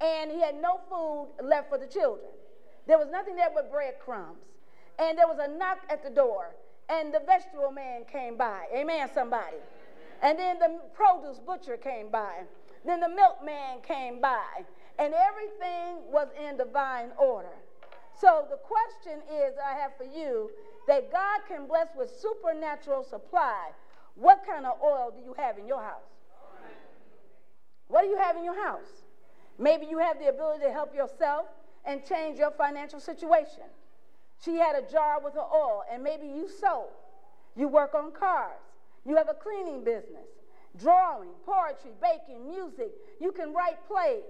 and he had no food left for the children. There was nothing there but breadcrumbs. And there was a knock at the door, and the vegetable man came by. Amen, somebody. And then the produce butcher came by. Then the milkman came by. And everything was in divine order. So the question is I have for you that God can bless with supernatural supply. What kind of oil do you have in your house? What do you have in your house? Maybe you have the ability to help yourself and change your financial situation. She had a jar with her oil, and maybe you sew. You work on cars. You have a cleaning business, drawing, poetry, baking, music. You can write plays.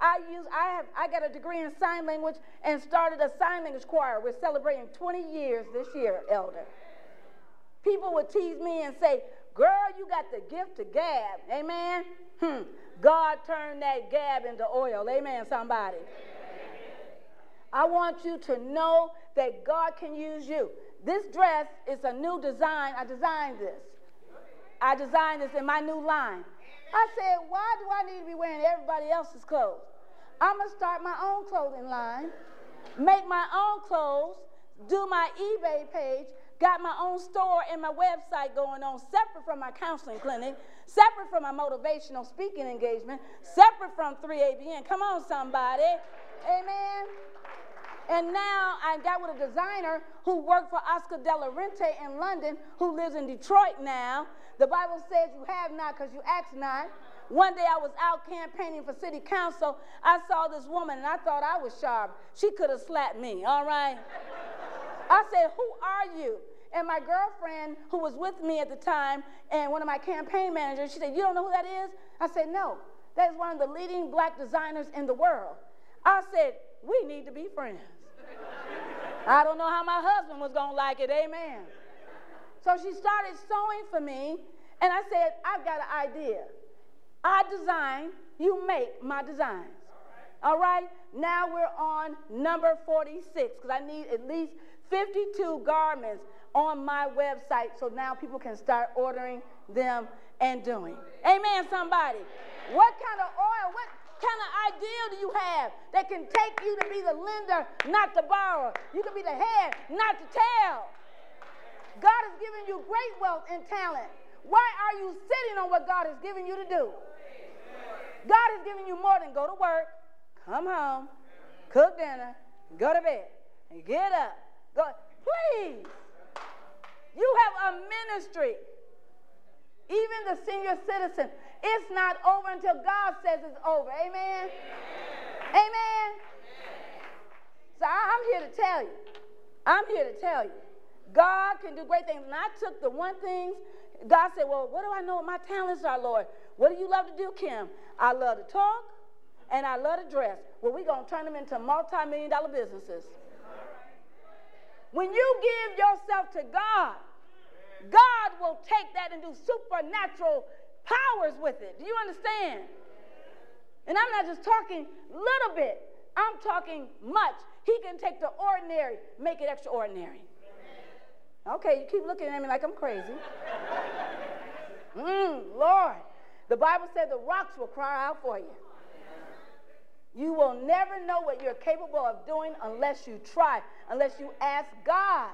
I use I have I got a degree in sign language and started a sign language choir. We're celebrating 20 years this year, elder. People would tease me and say, "Girl, you got the gift to gab." Amen. Hmm. God turned that gab into oil. Amen, somebody. I want you to know that God can use you. This dress is a new design. I designed this. I designed this in my new line. I said, why do I need to be wearing everybody else's clothes? I'm going to start my own clothing line, make my own clothes, do my eBay page, got my own store and my website going on, separate from my counseling clinic, separate from my motivational speaking engagement, separate from 3ABN. Come on, somebody. Amen. And now I got with a designer who worked for Oscar de la Renta in London, who lives in Detroit now. The Bible says you have not because you ask not. One day I was out campaigning for city council. I saw this woman and I thought I was sharp. She could have slapped me, all right? I said, Who are you? And my girlfriend, who was with me at the time, and one of my campaign managers, she said, You don't know who that is? I said, No. That is one of the leading black designers in the world. I said, We need to be friends. I don't know how my husband was going to like it. Amen. So she started sewing for me, and I said, I've got an idea. I design, you make my designs. All right? Now we're on number 46 because I need at least 52 garments on my website so now people can start ordering them and doing. Amen, somebody. What kind of oil, what kind of ideal do you have that can take you to be the lender, not the borrower? You can be the head, not the tail. God has given you great wealth and talent. Why are you sitting on what God has given you to do? God has given you more than go to work, come home, cook dinner, go to bed, and get up. Go. Please. You have a ministry. Even the senior citizen, it's not over until God says it's over. Amen? Amen. Amen. So I'm here to tell you. I'm here to tell you. God can do great things. And I took the one thing, God said, Well, what do I know what my talents are, Lord? What do you love to do, Kim? I love to talk and I love to dress. Well, we're going to turn them into multi million dollar businesses. When you give yourself to God, God will take that and do supernatural powers with it. Do you understand? And I'm not just talking little bit, I'm talking much. He can take the ordinary, make it extraordinary. Okay, you keep looking at me like I'm crazy. mm, Lord. The Bible said the rocks will cry out for you. You will never know what you're capable of doing unless you try, unless you ask God.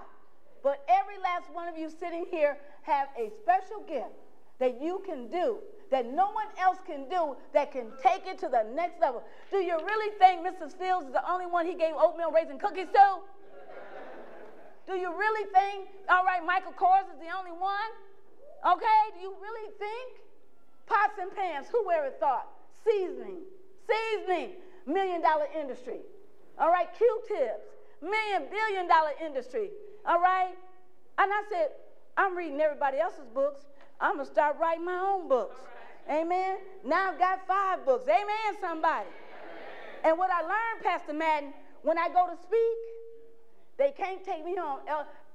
But every last one of you sitting here have a special gift that you can do that no one else can do that can take it to the next level. Do you really think Mrs. Fields is the only one he gave oatmeal raisin cookies to? Do you really think, all right, Michael Kors is the only one? Okay, do you really think? Pots and pans, who ever thought? Seasoning, seasoning, million dollar industry. All right, Q-tips, million, billion dollar industry. All right? And I said, I'm reading everybody else's books. I'm going to start writing my own books. Amen. Now I've got five books. Amen, somebody. And what I learned, Pastor Madden, when I go to speak, they can't take me home.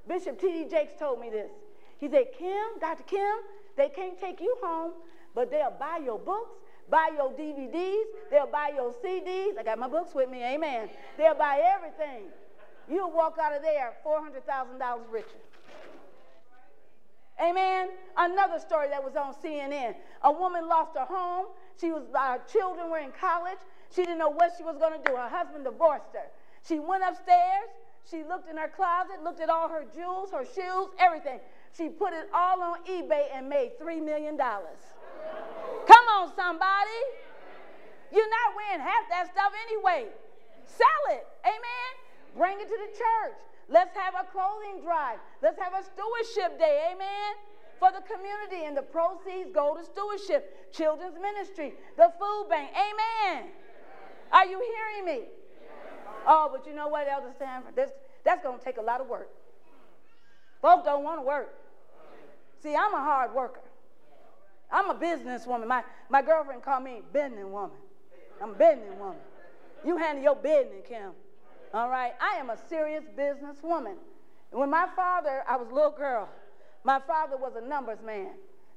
Bishop T.D. Jakes told me this. He said, Kim, Dr. Kim, they can't take you home, but they'll buy your books, buy your DVDs, they'll buy your CDs. I got my books with me, amen. They'll buy everything. You'll walk out of there $400,000 richer. Amen. Another story that was on CNN. A woman lost her home. She was, uh, her children were in college. She didn't know what she was going to do. Her husband divorced her. She went upstairs. She looked in her closet, looked at all her jewels, her shoes, everything. She put it all on eBay and made $3 million. Come on, somebody. You're not wearing half that stuff anyway. Sell it. Amen. Bring it to the church. Let's have a clothing drive. Let's have a stewardship day. Amen. For the community, and the proceeds go to stewardship, children's ministry, the food bank. Amen. Are you hearing me? Oh, but you know what, Elder Stanford? This, that's going to take a lot of work. Folks don't want to work. See, I'm a hard worker. I'm a businesswoman. My, my girlfriend called me business woman. I'm a business woman. You handle your business, Kim. All right? I am a serious businesswoman. When my father, I was a little girl, my father was a numbers man.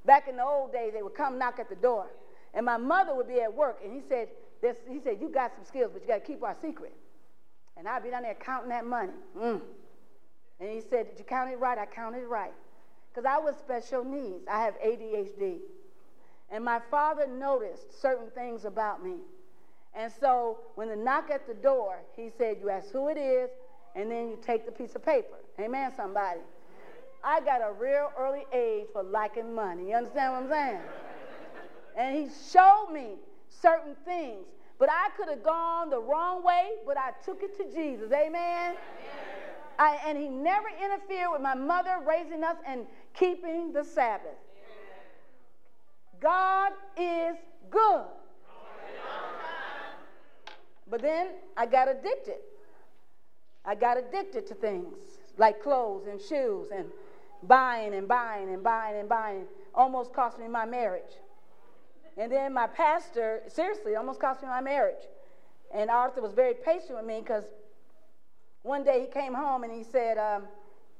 Back in the old days, they would come knock at the door. And my mother would be at work, and he said, this, he said, you got some skills, but you got to keep our secret. And I'd be down there counting that money. Mm. And he said, did you count it right? I counted right. Because I was special needs. I have ADHD. And my father noticed certain things about me. And so when the knock at the door, he said, You ask who it is, and then you take the piece of paper. Amen, somebody. I got a real early age for liking money. You understand what I'm saying? And he showed me certain things. But I could have gone the wrong way, but I took it to Jesus. Amen. I, and he never interfered with my mother raising us and keeping the Sabbath. God is good. But then I got addicted. I got addicted to things like clothes and shoes and buying and buying and buying and buying. Almost cost me my marriage. And then my pastor, seriously, almost cost me my marriage. And Arthur was very patient with me because one day he came home and he said, um,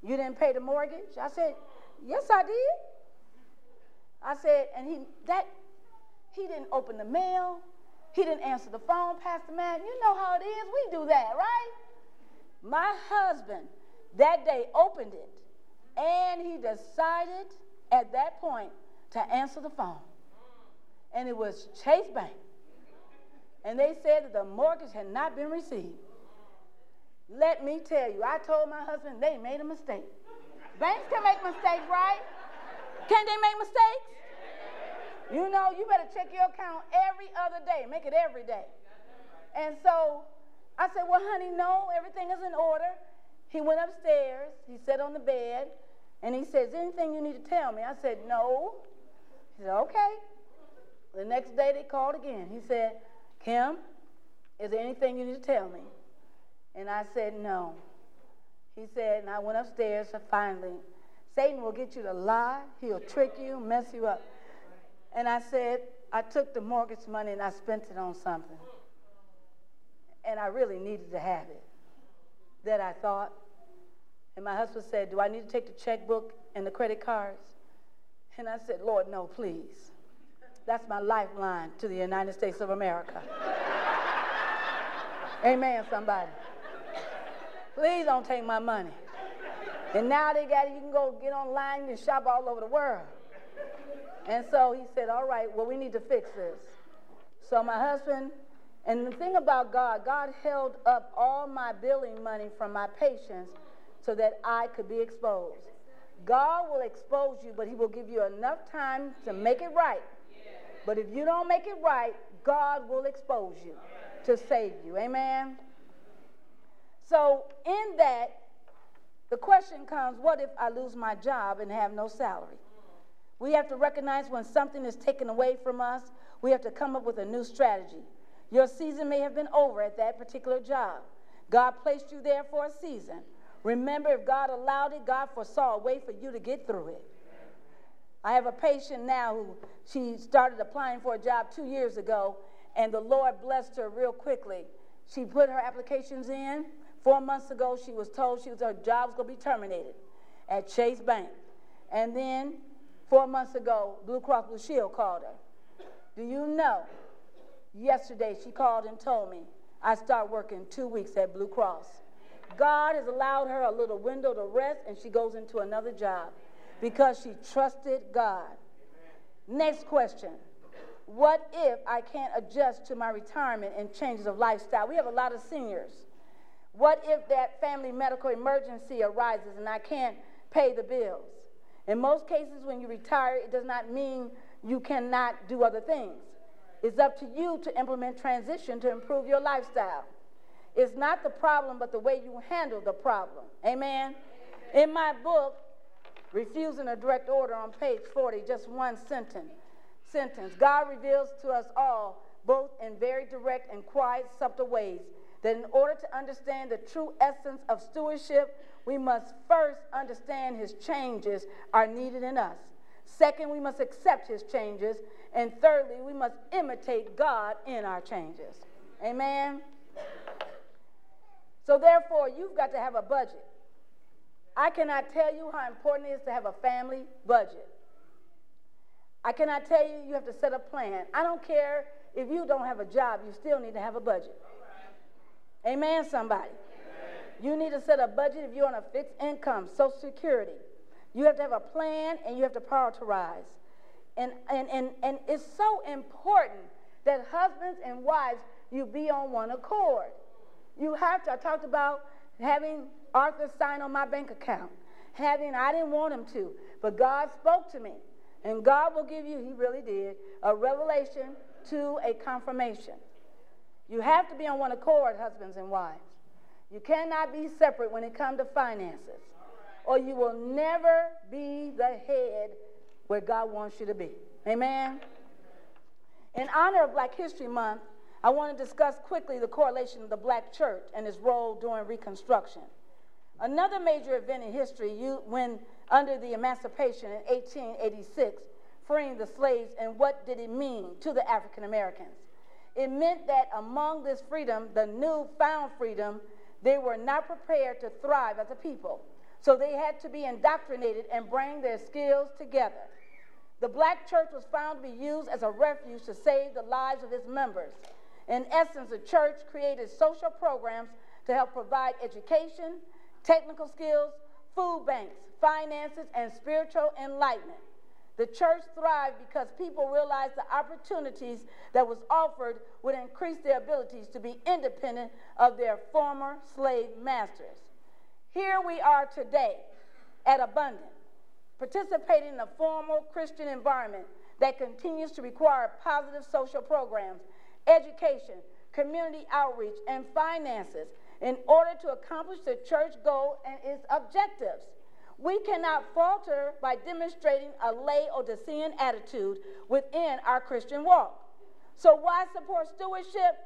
You didn't pay the mortgage? I said, Yes, I did. I said, and he that he didn't open the mail. He didn't answer the phone, Pastor Man. You know how it is. We do that, right? My husband that day opened it and he decided at that point to answer the phone. And it was Chase Bank. And they said that the mortgage had not been received. Let me tell you, I told my husband they made a mistake. Banks can make mistakes, right? Can they make mistakes? You know, you better check your account every other day. Make it every day. And so I said, Well, honey, no, everything is in order. He went upstairs. He sat on the bed. And he says, Anything you need to tell me? I said, No. He said, Okay. The next day they called again. He said, Kim, is there anything you need to tell me? And I said, No. He said, and I went upstairs, finally, Satan will get you to lie, he'll trick you, mess you up. And I said, I took the mortgage money and I spent it on something. And I really needed to have it. That I thought. And my husband said, Do I need to take the checkbook and the credit cards? And I said, Lord, no, please. That's my lifeline to the United States of America. <laughs> Amen, somebody. Please don't take my money. And now they got you can go get online and shop all over the world. And so he said, All right, well, we need to fix this. So my husband, and the thing about God, God held up all my billing money from my patients so that I could be exposed. God will expose you, but he will give you enough time to make it right. But if you don't make it right, God will expose you to save you. Amen? So, in that, The question comes what if I lose my job and have no salary? We have to recognize when something is taken away from us, we have to come up with a new strategy. Your season may have been over at that particular job. God placed you there for a season. Remember, if God allowed it, God foresaw a way for you to get through it. I have a patient now who she started applying for a job two years ago, and the Lord blessed her real quickly. She put her applications in. Four months ago, she was told she was, her job was going to be terminated at Chase Bank. And then four months ago, Blue Cross Blue Shield called her. Do you know? Yesterday, she called and told me, I start working two weeks at Blue Cross. God has allowed her a little window to rest, and she goes into another job because she trusted God. Next question What if I can't adjust to my retirement and changes of lifestyle? We have a lot of seniors. What if that family medical emergency arises and I can't pay the bills? In most cases, when you retire, it does not mean you cannot do other things. It's up to you to implement transition to improve your lifestyle. It's not the problem, but the way you handle the problem. Amen? Amen. In my book, Refusing a Direct Order on page 40, just one sentence. Sentence. God reveals to us all, both in very direct and quiet, subtle ways, that in order to understand the true essence of stewardship, we must first understand his changes are needed in us. Second, we must accept his changes. And thirdly, we must imitate God in our changes. Amen? So, therefore, you've got to have a budget. I cannot tell you how important it is to have a family budget. I cannot tell you you have to set a plan. I don't care if you don't have a job, you still need to have a budget. Amen, somebody. You need to set a budget if you're on a fixed income, Social Security. You have to have a plan and you have to prioritize. And, and, and, and it's so important that husbands and wives, you be on one accord. You have to. I talked about having Arthur sign on my bank account. Having, I didn't want him to, but God spoke to me. And God will give you, he really did, a revelation to a confirmation. You have to be on one accord, husbands and wives. You cannot be separate when it comes to finances, or you will never be the head where God wants you to be. Amen? In honor of Black History Month, I want to discuss quickly the correlation of the black church and its role during Reconstruction. Another major event in history, you, when under the Emancipation in 1886, freeing the slaves, and what did it mean to the African Americans? It meant that among this freedom, the new found freedom, they were not prepared to thrive as a people. So they had to be indoctrinated and bring their skills together. The black church was found to be used as a refuge to save the lives of its members. In essence, the church created social programs to help provide education, technical skills, food banks, finances, and spiritual enlightenment. The church thrived because people realized the opportunities that was offered would increase their abilities to be independent of their former slave masters. Here we are today at Abundant, participating in a formal Christian environment that continues to require positive social programs education, community outreach, and finances in order to accomplish the church goal and its objectives. We cannot falter by demonstrating a Laodicean attitude within our Christian walk. So, why support stewardship?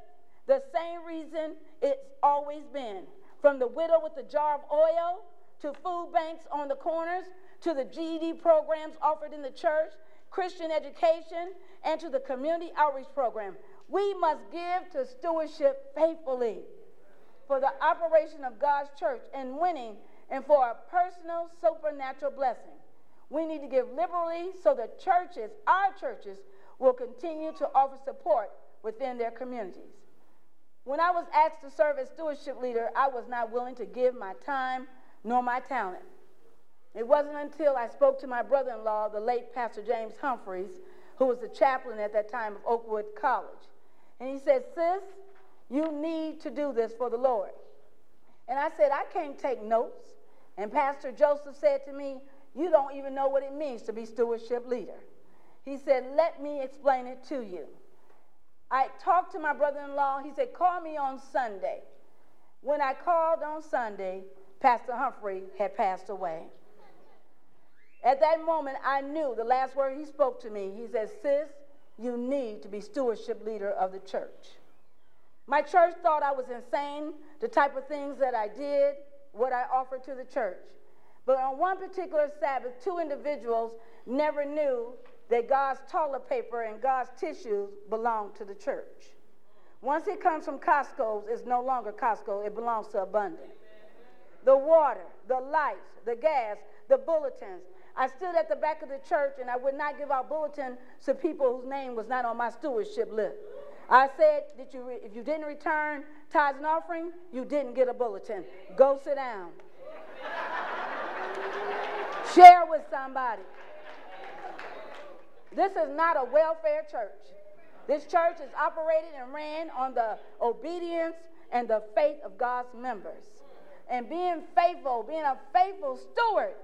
The same reason it's always been from the widow with the jar of oil to food banks on the corners to the GED programs offered in the church, Christian education, and to the community outreach program. We must give to stewardship faithfully for the operation of God's church and winning and for a personal supernatural blessing. We need to give liberally so that churches, our churches, will continue to offer support within their communities. When I was asked to serve as stewardship leader, I was not willing to give my time nor my talent. It wasn't until I spoke to my brother in law, the late Pastor James Humphreys, who was the chaplain at that time of Oakwood College. And he said, Sis, you need to do this for the Lord. And I said, I can't take notes. And Pastor Joseph said to me, You don't even know what it means to be stewardship leader. He said, Let me explain it to you. I talked to my brother in law. He said, Call me on Sunday. When I called on Sunday, Pastor Humphrey had passed away. At that moment, I knew the last word he spoke to me. He said, Sis, you need to be stewardship leader of the church. My church thought I was insane, the type of things that I did, what I offered to the church. But on one particular Sabbath, two individuals never knew that God's toilet paper and God's tissues belonged to the church. Once it comes from Costco's, it's no longer Costco, it belongs to Abundant. The water, the lights, the gas, the bulletins. I stood at the back of the church and I would not give out bulletins to people whose name was not on my stewardship list. I said that you if you didn't return tithes and offering, you didn't get a bulletin. Go sit down. Share with somebody. This is not a welfare church. This church is operated and ran on the obedience and the faith of God's members. And being faithful, being a faithful steward,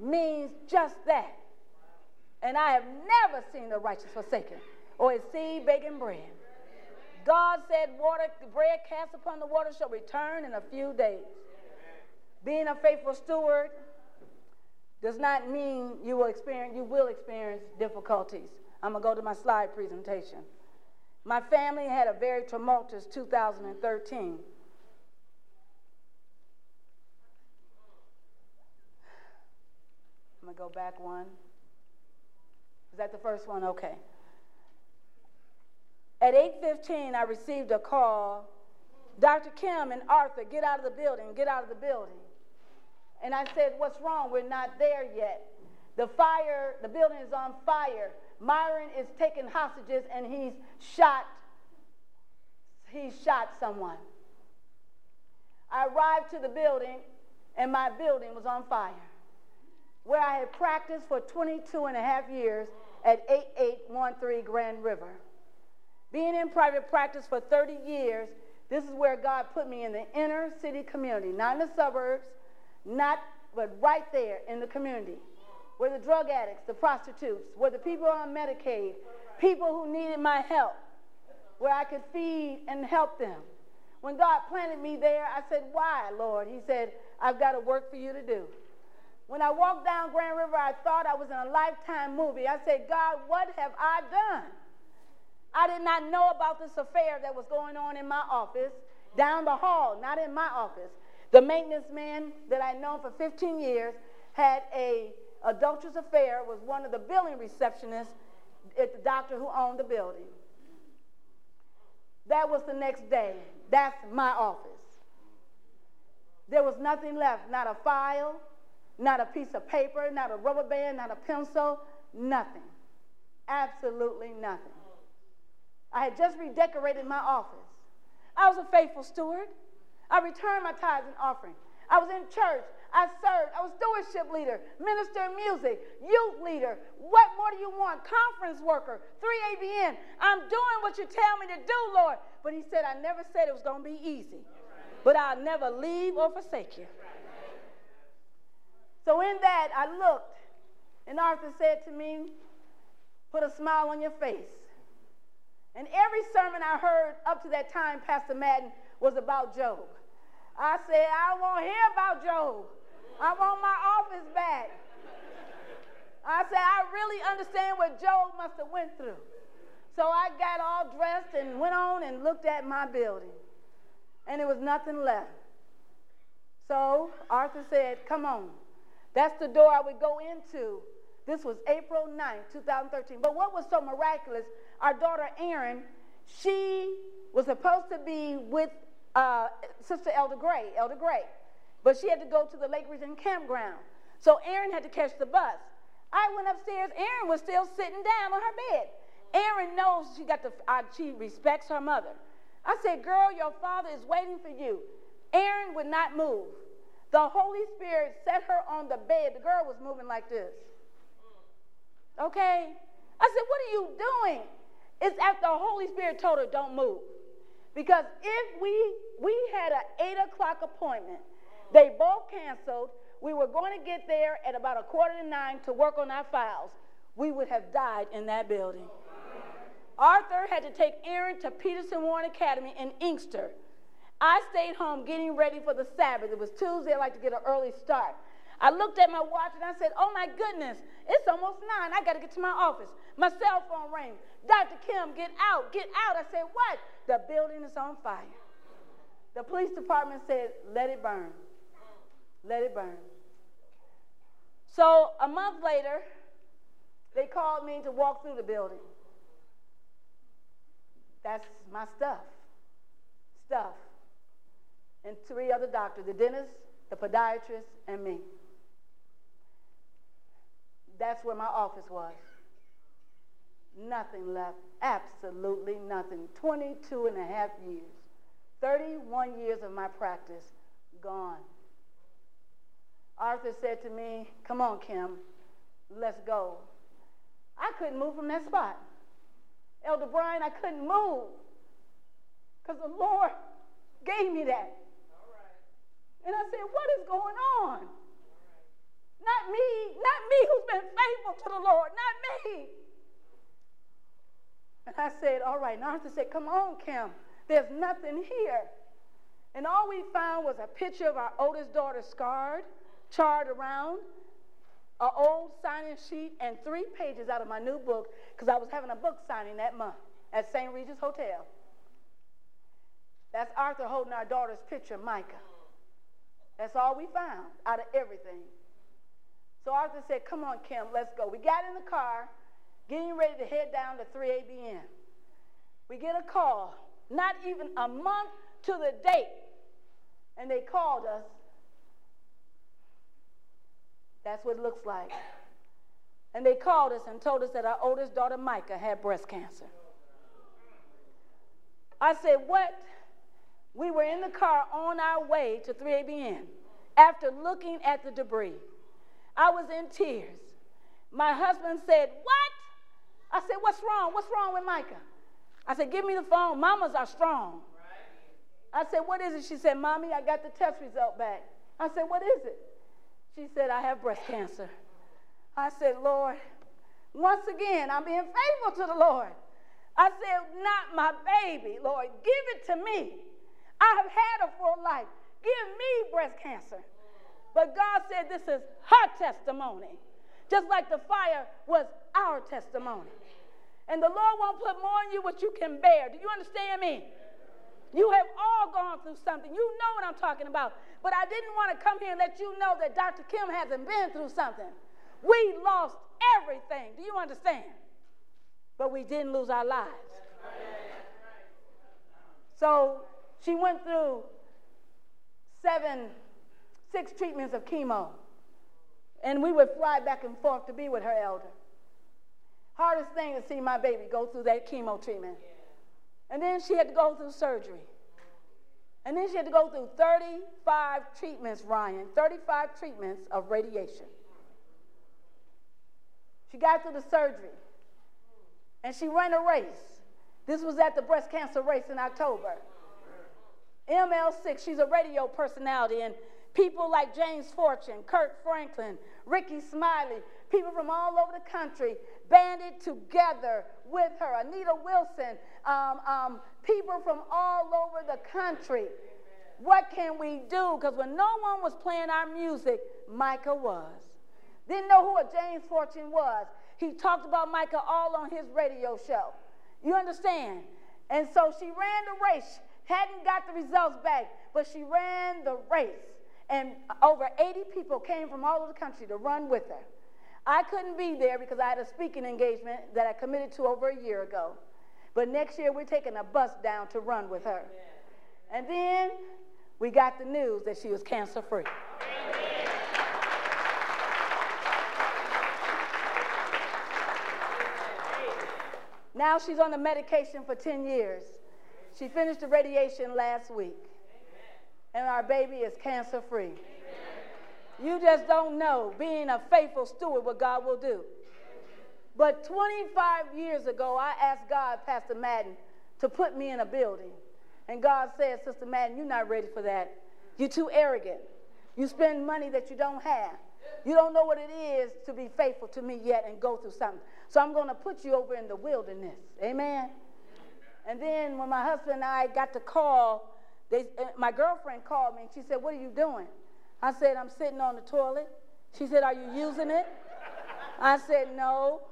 means just that. And I have never seen the righteous forsaken or his seed begging bread. God said, Water, the bread cast upon the water shall return in a few days. Being a faithful steward does not mean you will experience you will experience difficulties. I'm gonna go to my slide presentation. My family had a very tumultuous 2013. I'm gonna go back one. Is that the first one? Okay. At 8:15, I received a call. Dr. Kim and Arthur, get out of the building. Get out of the building. And I said, What's wrong? We're not there yet. The fire, the building is on fire. Myron is taking hostages and he's shot. He shot someone. I arrived to the building and my building was on fire. Where I had practiced for 22 and a half years at 8813 Grand River. Being in private practice for 30 years, this is where God put me in the inner city community, not in the suburbs, not, but right there in the community, where the drug addicts, the prostitutes, where the people on Medicaid, people who needed my help, where I could feed and help them. When God planted me there, I said, Why, Lord? He said, I've got a work for you to do. When I walked down Grand River, I thought I was in a lifetime movie. I said, God, what have I done? I did not know about this affair that was going on in my office, down the hall, not in my office. The maintenance man that I'd known for 15 years had a adulterous affair with one of the billing receptionists at the doctor who owned the building. That was the next day. That's my office. There was nothing left, not a file, not a piece of paper, not a rubber band, not a pencil, nothing. Absolutely nothing. I had just redecorated my office. I was a faithful steward. I returned my tithes and offering. I was in church. I served. I was stewardship leader, minister of music, youth leader. What more do you want? Conference worker, 3ABN. I'm doing what you tell me to do, Lord. But he said, I never said it was going to be easy, but I'll never leave or forsake you. So in that, I looked, and Arthur said to me, Put a smile on your face. And every sermon I heard up to that time, Pastor Madden, was about Job. I said, I won't hear about Job. I want my office back. I said, I really understand what Job must have went through. So I got all dressed and went on and looked at my building. And there was nothing left. So Arthur said, Come on. That's the door I would go into. This was April 9th, 2013. But what was so miraculous, our daughter Erin, she was supposed to be with uh, Sister Elder Gray, Elder Gray. But she had to go to the Lake Region campground. So Erin had to catch the bus. I went upstairs. Erin was still sitting down on her bed. Erin knows she got the, uh, she respects her mother. I said, girl, your father is waiting for you. Erin would not move. The Holy Spirit set her on the bed. The girl was moving like this. Okay? I said, what are you doing? It's after the Holy Spirit told her, don't move. Because if we we had an eight o'clock appointment, they both canceled. We were going to get there at about a quarter to nine to work on our files. We would have died in that building. Arthur had to take Erin to Peterson Warren Academy in Inkster. I stayed home getting ready for the Sabbath. It was Tuesday. I like to get an early start. I looked at my watch and I said, Oh my goodness, it's almost nine. I got to get to my office. My cell phone rang. Dr. Kim, get out, get out. I said, What? The building is on fire. The police department said, Let it burn. Let it burn. So a month later, they called me to walk through the building. That's my stuff. Stuff. And three other doctors the dentist, the podiatrist, and me. That's where my office was. Nothing left. Absolutely nothing. 22 and a half years. 31 years of my practice gone. Arthur said to me, Come on, Kim, let's go. I couldn't move from that spot. Elder Brian, I couldn't move because the Lord gave me that. And I said, What is going on? Not me, not me who's been faithful to the Lord, not me. And I said, All right. And Arthur said, Come on, Kim. There's nothing here. And all we found was a picture of our oldest daughter scarred, charred around, an old signing sheet, and three pages out of my new book because I was having a book signing that month at St. Regis Hotel. That's Arthur holding our daughter's picture, Micah. That's all we found out of everything. So Arthur said, Come on, Kim, let's go. We got in the car, getting ready to head down to 3ABN. We get a call, not even a month to the date, and they called us. That's what it looks like. And they called us and told us that our oldest daughter, Micah, had breast cancer. I said, What? We were in the car on our way to 3ABN after looking at the debris. I was in tears. My husband said, What? I said, What's wrong? What's wrong with Micah? I said, Give me the phone. Mamas are strong. I said, What is it? She said, Mommy, I got the test result back. I said, What is it? She said, I have breast cancer. I said, Lord, once again, I'm being faithful to the Lord. I said, Not my baby, Lord. Give it to me. I have had a full life. Give me breast cancer. But God said this is her testimony, just like the fire was our testimony. And the Lord won't put more on you what you can bear. Do you understand me? You have all gone through something. You know what I'm talking about. But I didn't want to come here and let you know that Dr. Kim hasn't been through something. We lost everything. Do you understand? But we didn't lose our lives. So she went through seven six treatments of chemo. And we would fly back and forth to be with her elder. Hardest thing to see my baby go through that chemo treatment. And then she had to go through surgery. And then she had to go through 35 treatments, Ryan, 35 treatments of radiation. She got through the surgery. And she ran a race. This was at the breast cancer race in October. ML6, she's a radio personality, and People like James Fortune, Kirk Franklin, Rickey Smiley, people from all over the country banded together with her. Anita Wilson, um, um, people from all over the country. What can we do? Because when no one was playing our music, Micah was. Didn't know who a James Fortune was. He talked about Micah all on his radio show. You understand? And so she ran the race, hadn't got the results back, but she ran the race and over 80 people came from all over the country to run with her. I couldn't be there because I had a speaking engagement that I committed to over a year ago. But next year, we're taking a bus down to run with her. And then we got the news that she was cancer free. Now she's on the medication for 10 years. She finished the radiation last week and our baby is cancer free. You just don't know, being a faithful steward, what God will do. But 25 years ago, I asked God, Pastor Madden, to put me in a building. And God said, Sister Madden, you're not ready for that. You're too arrogant. You spend money that you don't have. You don't know what it is to be faithful to me yet and go through something. So I'm going to put you over in the wilderness. Amen. And then when my husband and I got the call They, uh, my girlfriend called me and she said, What are you doing? I said, I'm sitting on the toilet. She said, Are you using it? I said, No.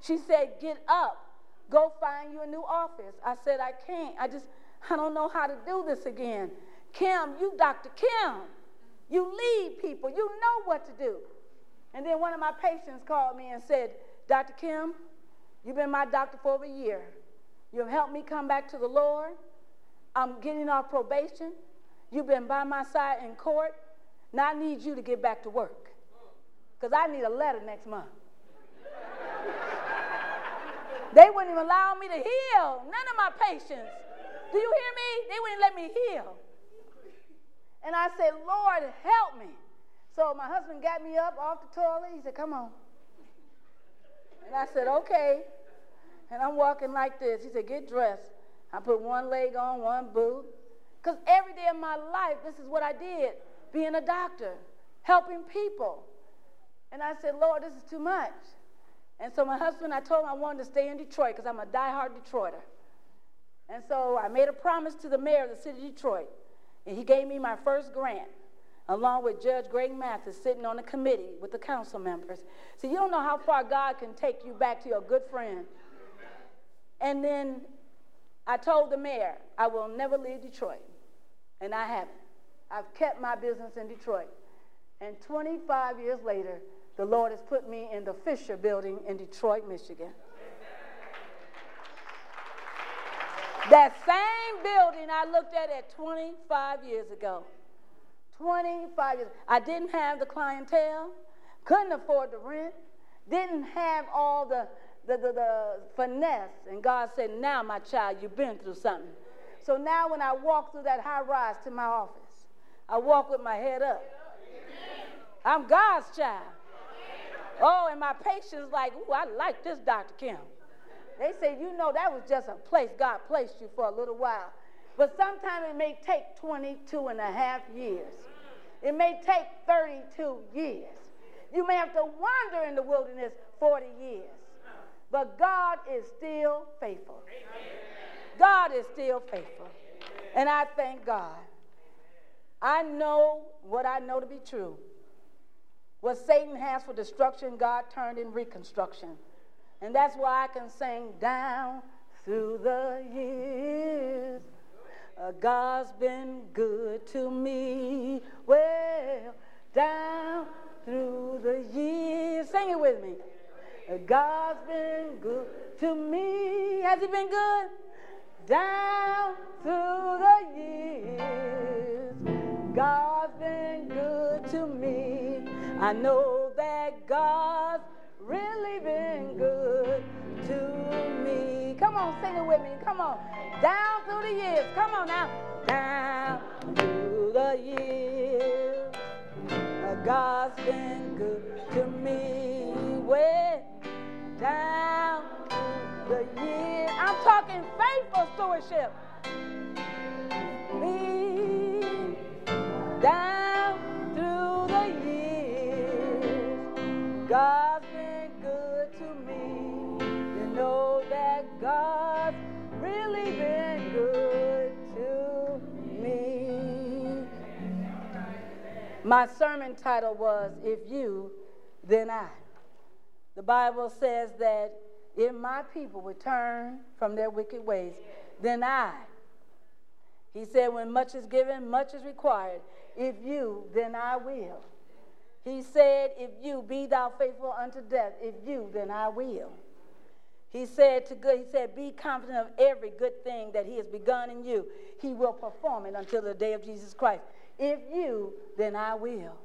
She said, Get up. Go find you a new office. I said, I can't. I just, I don't know how to do this again. Kim, you Dr. Kim. You lead people. You know what to do. And then one of my patients called me and said, Dr. Kim, you've been my doctor for over a year. You've helped me come back to the Lord. I'm getting off probation. You've been by my side in court. Now I need you to get back to work. Because I need a letter next month. <laughs> they wouldn't even allow me to heal. None of my patients. Do you hear me? They wouldn't let me heal. And I said, Lord, help me. So my husband got me up off the toilet. He said, Come on. And I said, Okay. And I'm walking like this. He said, Get dressed. I put one leg on, one boot. Because every day of my life, this is what I did being a doctor, helping people. And I said, Lord, this is too much. And so my husband, I told him I wanted to stay in Detroit because I'm a die-hard Detroiter. And so I made a promise to the mayor of the city of Detroit. And he gave me my first grant, along with Judge Greg Mathis sitting on the committee with the council members. So you don't know how far God can take you back to your good friend. And then I told the mayor, I will never leave Detroit. And I haven't. I've kept my business in Detroit. And 25 years later, the Lord has put me in the Fisher building in Detroit, Michigan. That same building I looked at at 25 years ago. 25 years. I didn't have the clientele, couldn't afford the rent, didn't have all the, the, the, the finesse. And God said, Now, my child, you've been through something. So now when I walk through that high rise to my office, I walk with my head up. I'm God's child. Oh, and my patient's like, ooh, I like this Dr. Kim. They say, you know, that was just a place God placed you for a little while. But sometimes it may take 22 and a half years. It may take 32 years. You may have to wander in the wilderness 40 years. But God is still faithful. God is still faithful. And I thank God. I know what I know to be true. What Satan has for destruction, God turned in reconstruction. And that's why I can sing down through the years. Uh, God's been good to me. Well, down through the years. Sing it with me. Uh, God's been good to me. Has He been good? Down through the years. God's been good to me. I know that God's really been good to me. Come on, sing it with me. Come on. Down through the years. Come on now. Down through the years. God's been good to me. Way down the years. I'm talking faithful stewardship. Me down through the years. God's been good to me. You know that God's really been good to me. My sermon title was If You, Then I. The Bible says that if my people would turn from their wicked ways, then I. He said, When much is given, much is required. If you, then I will. He said, If you be thou faithful unto death, if you, then I will. He said to good, he said, Be confident of every good thing that he has begun in you. He will perform it until the day of Jesus Christ. If you, then I will.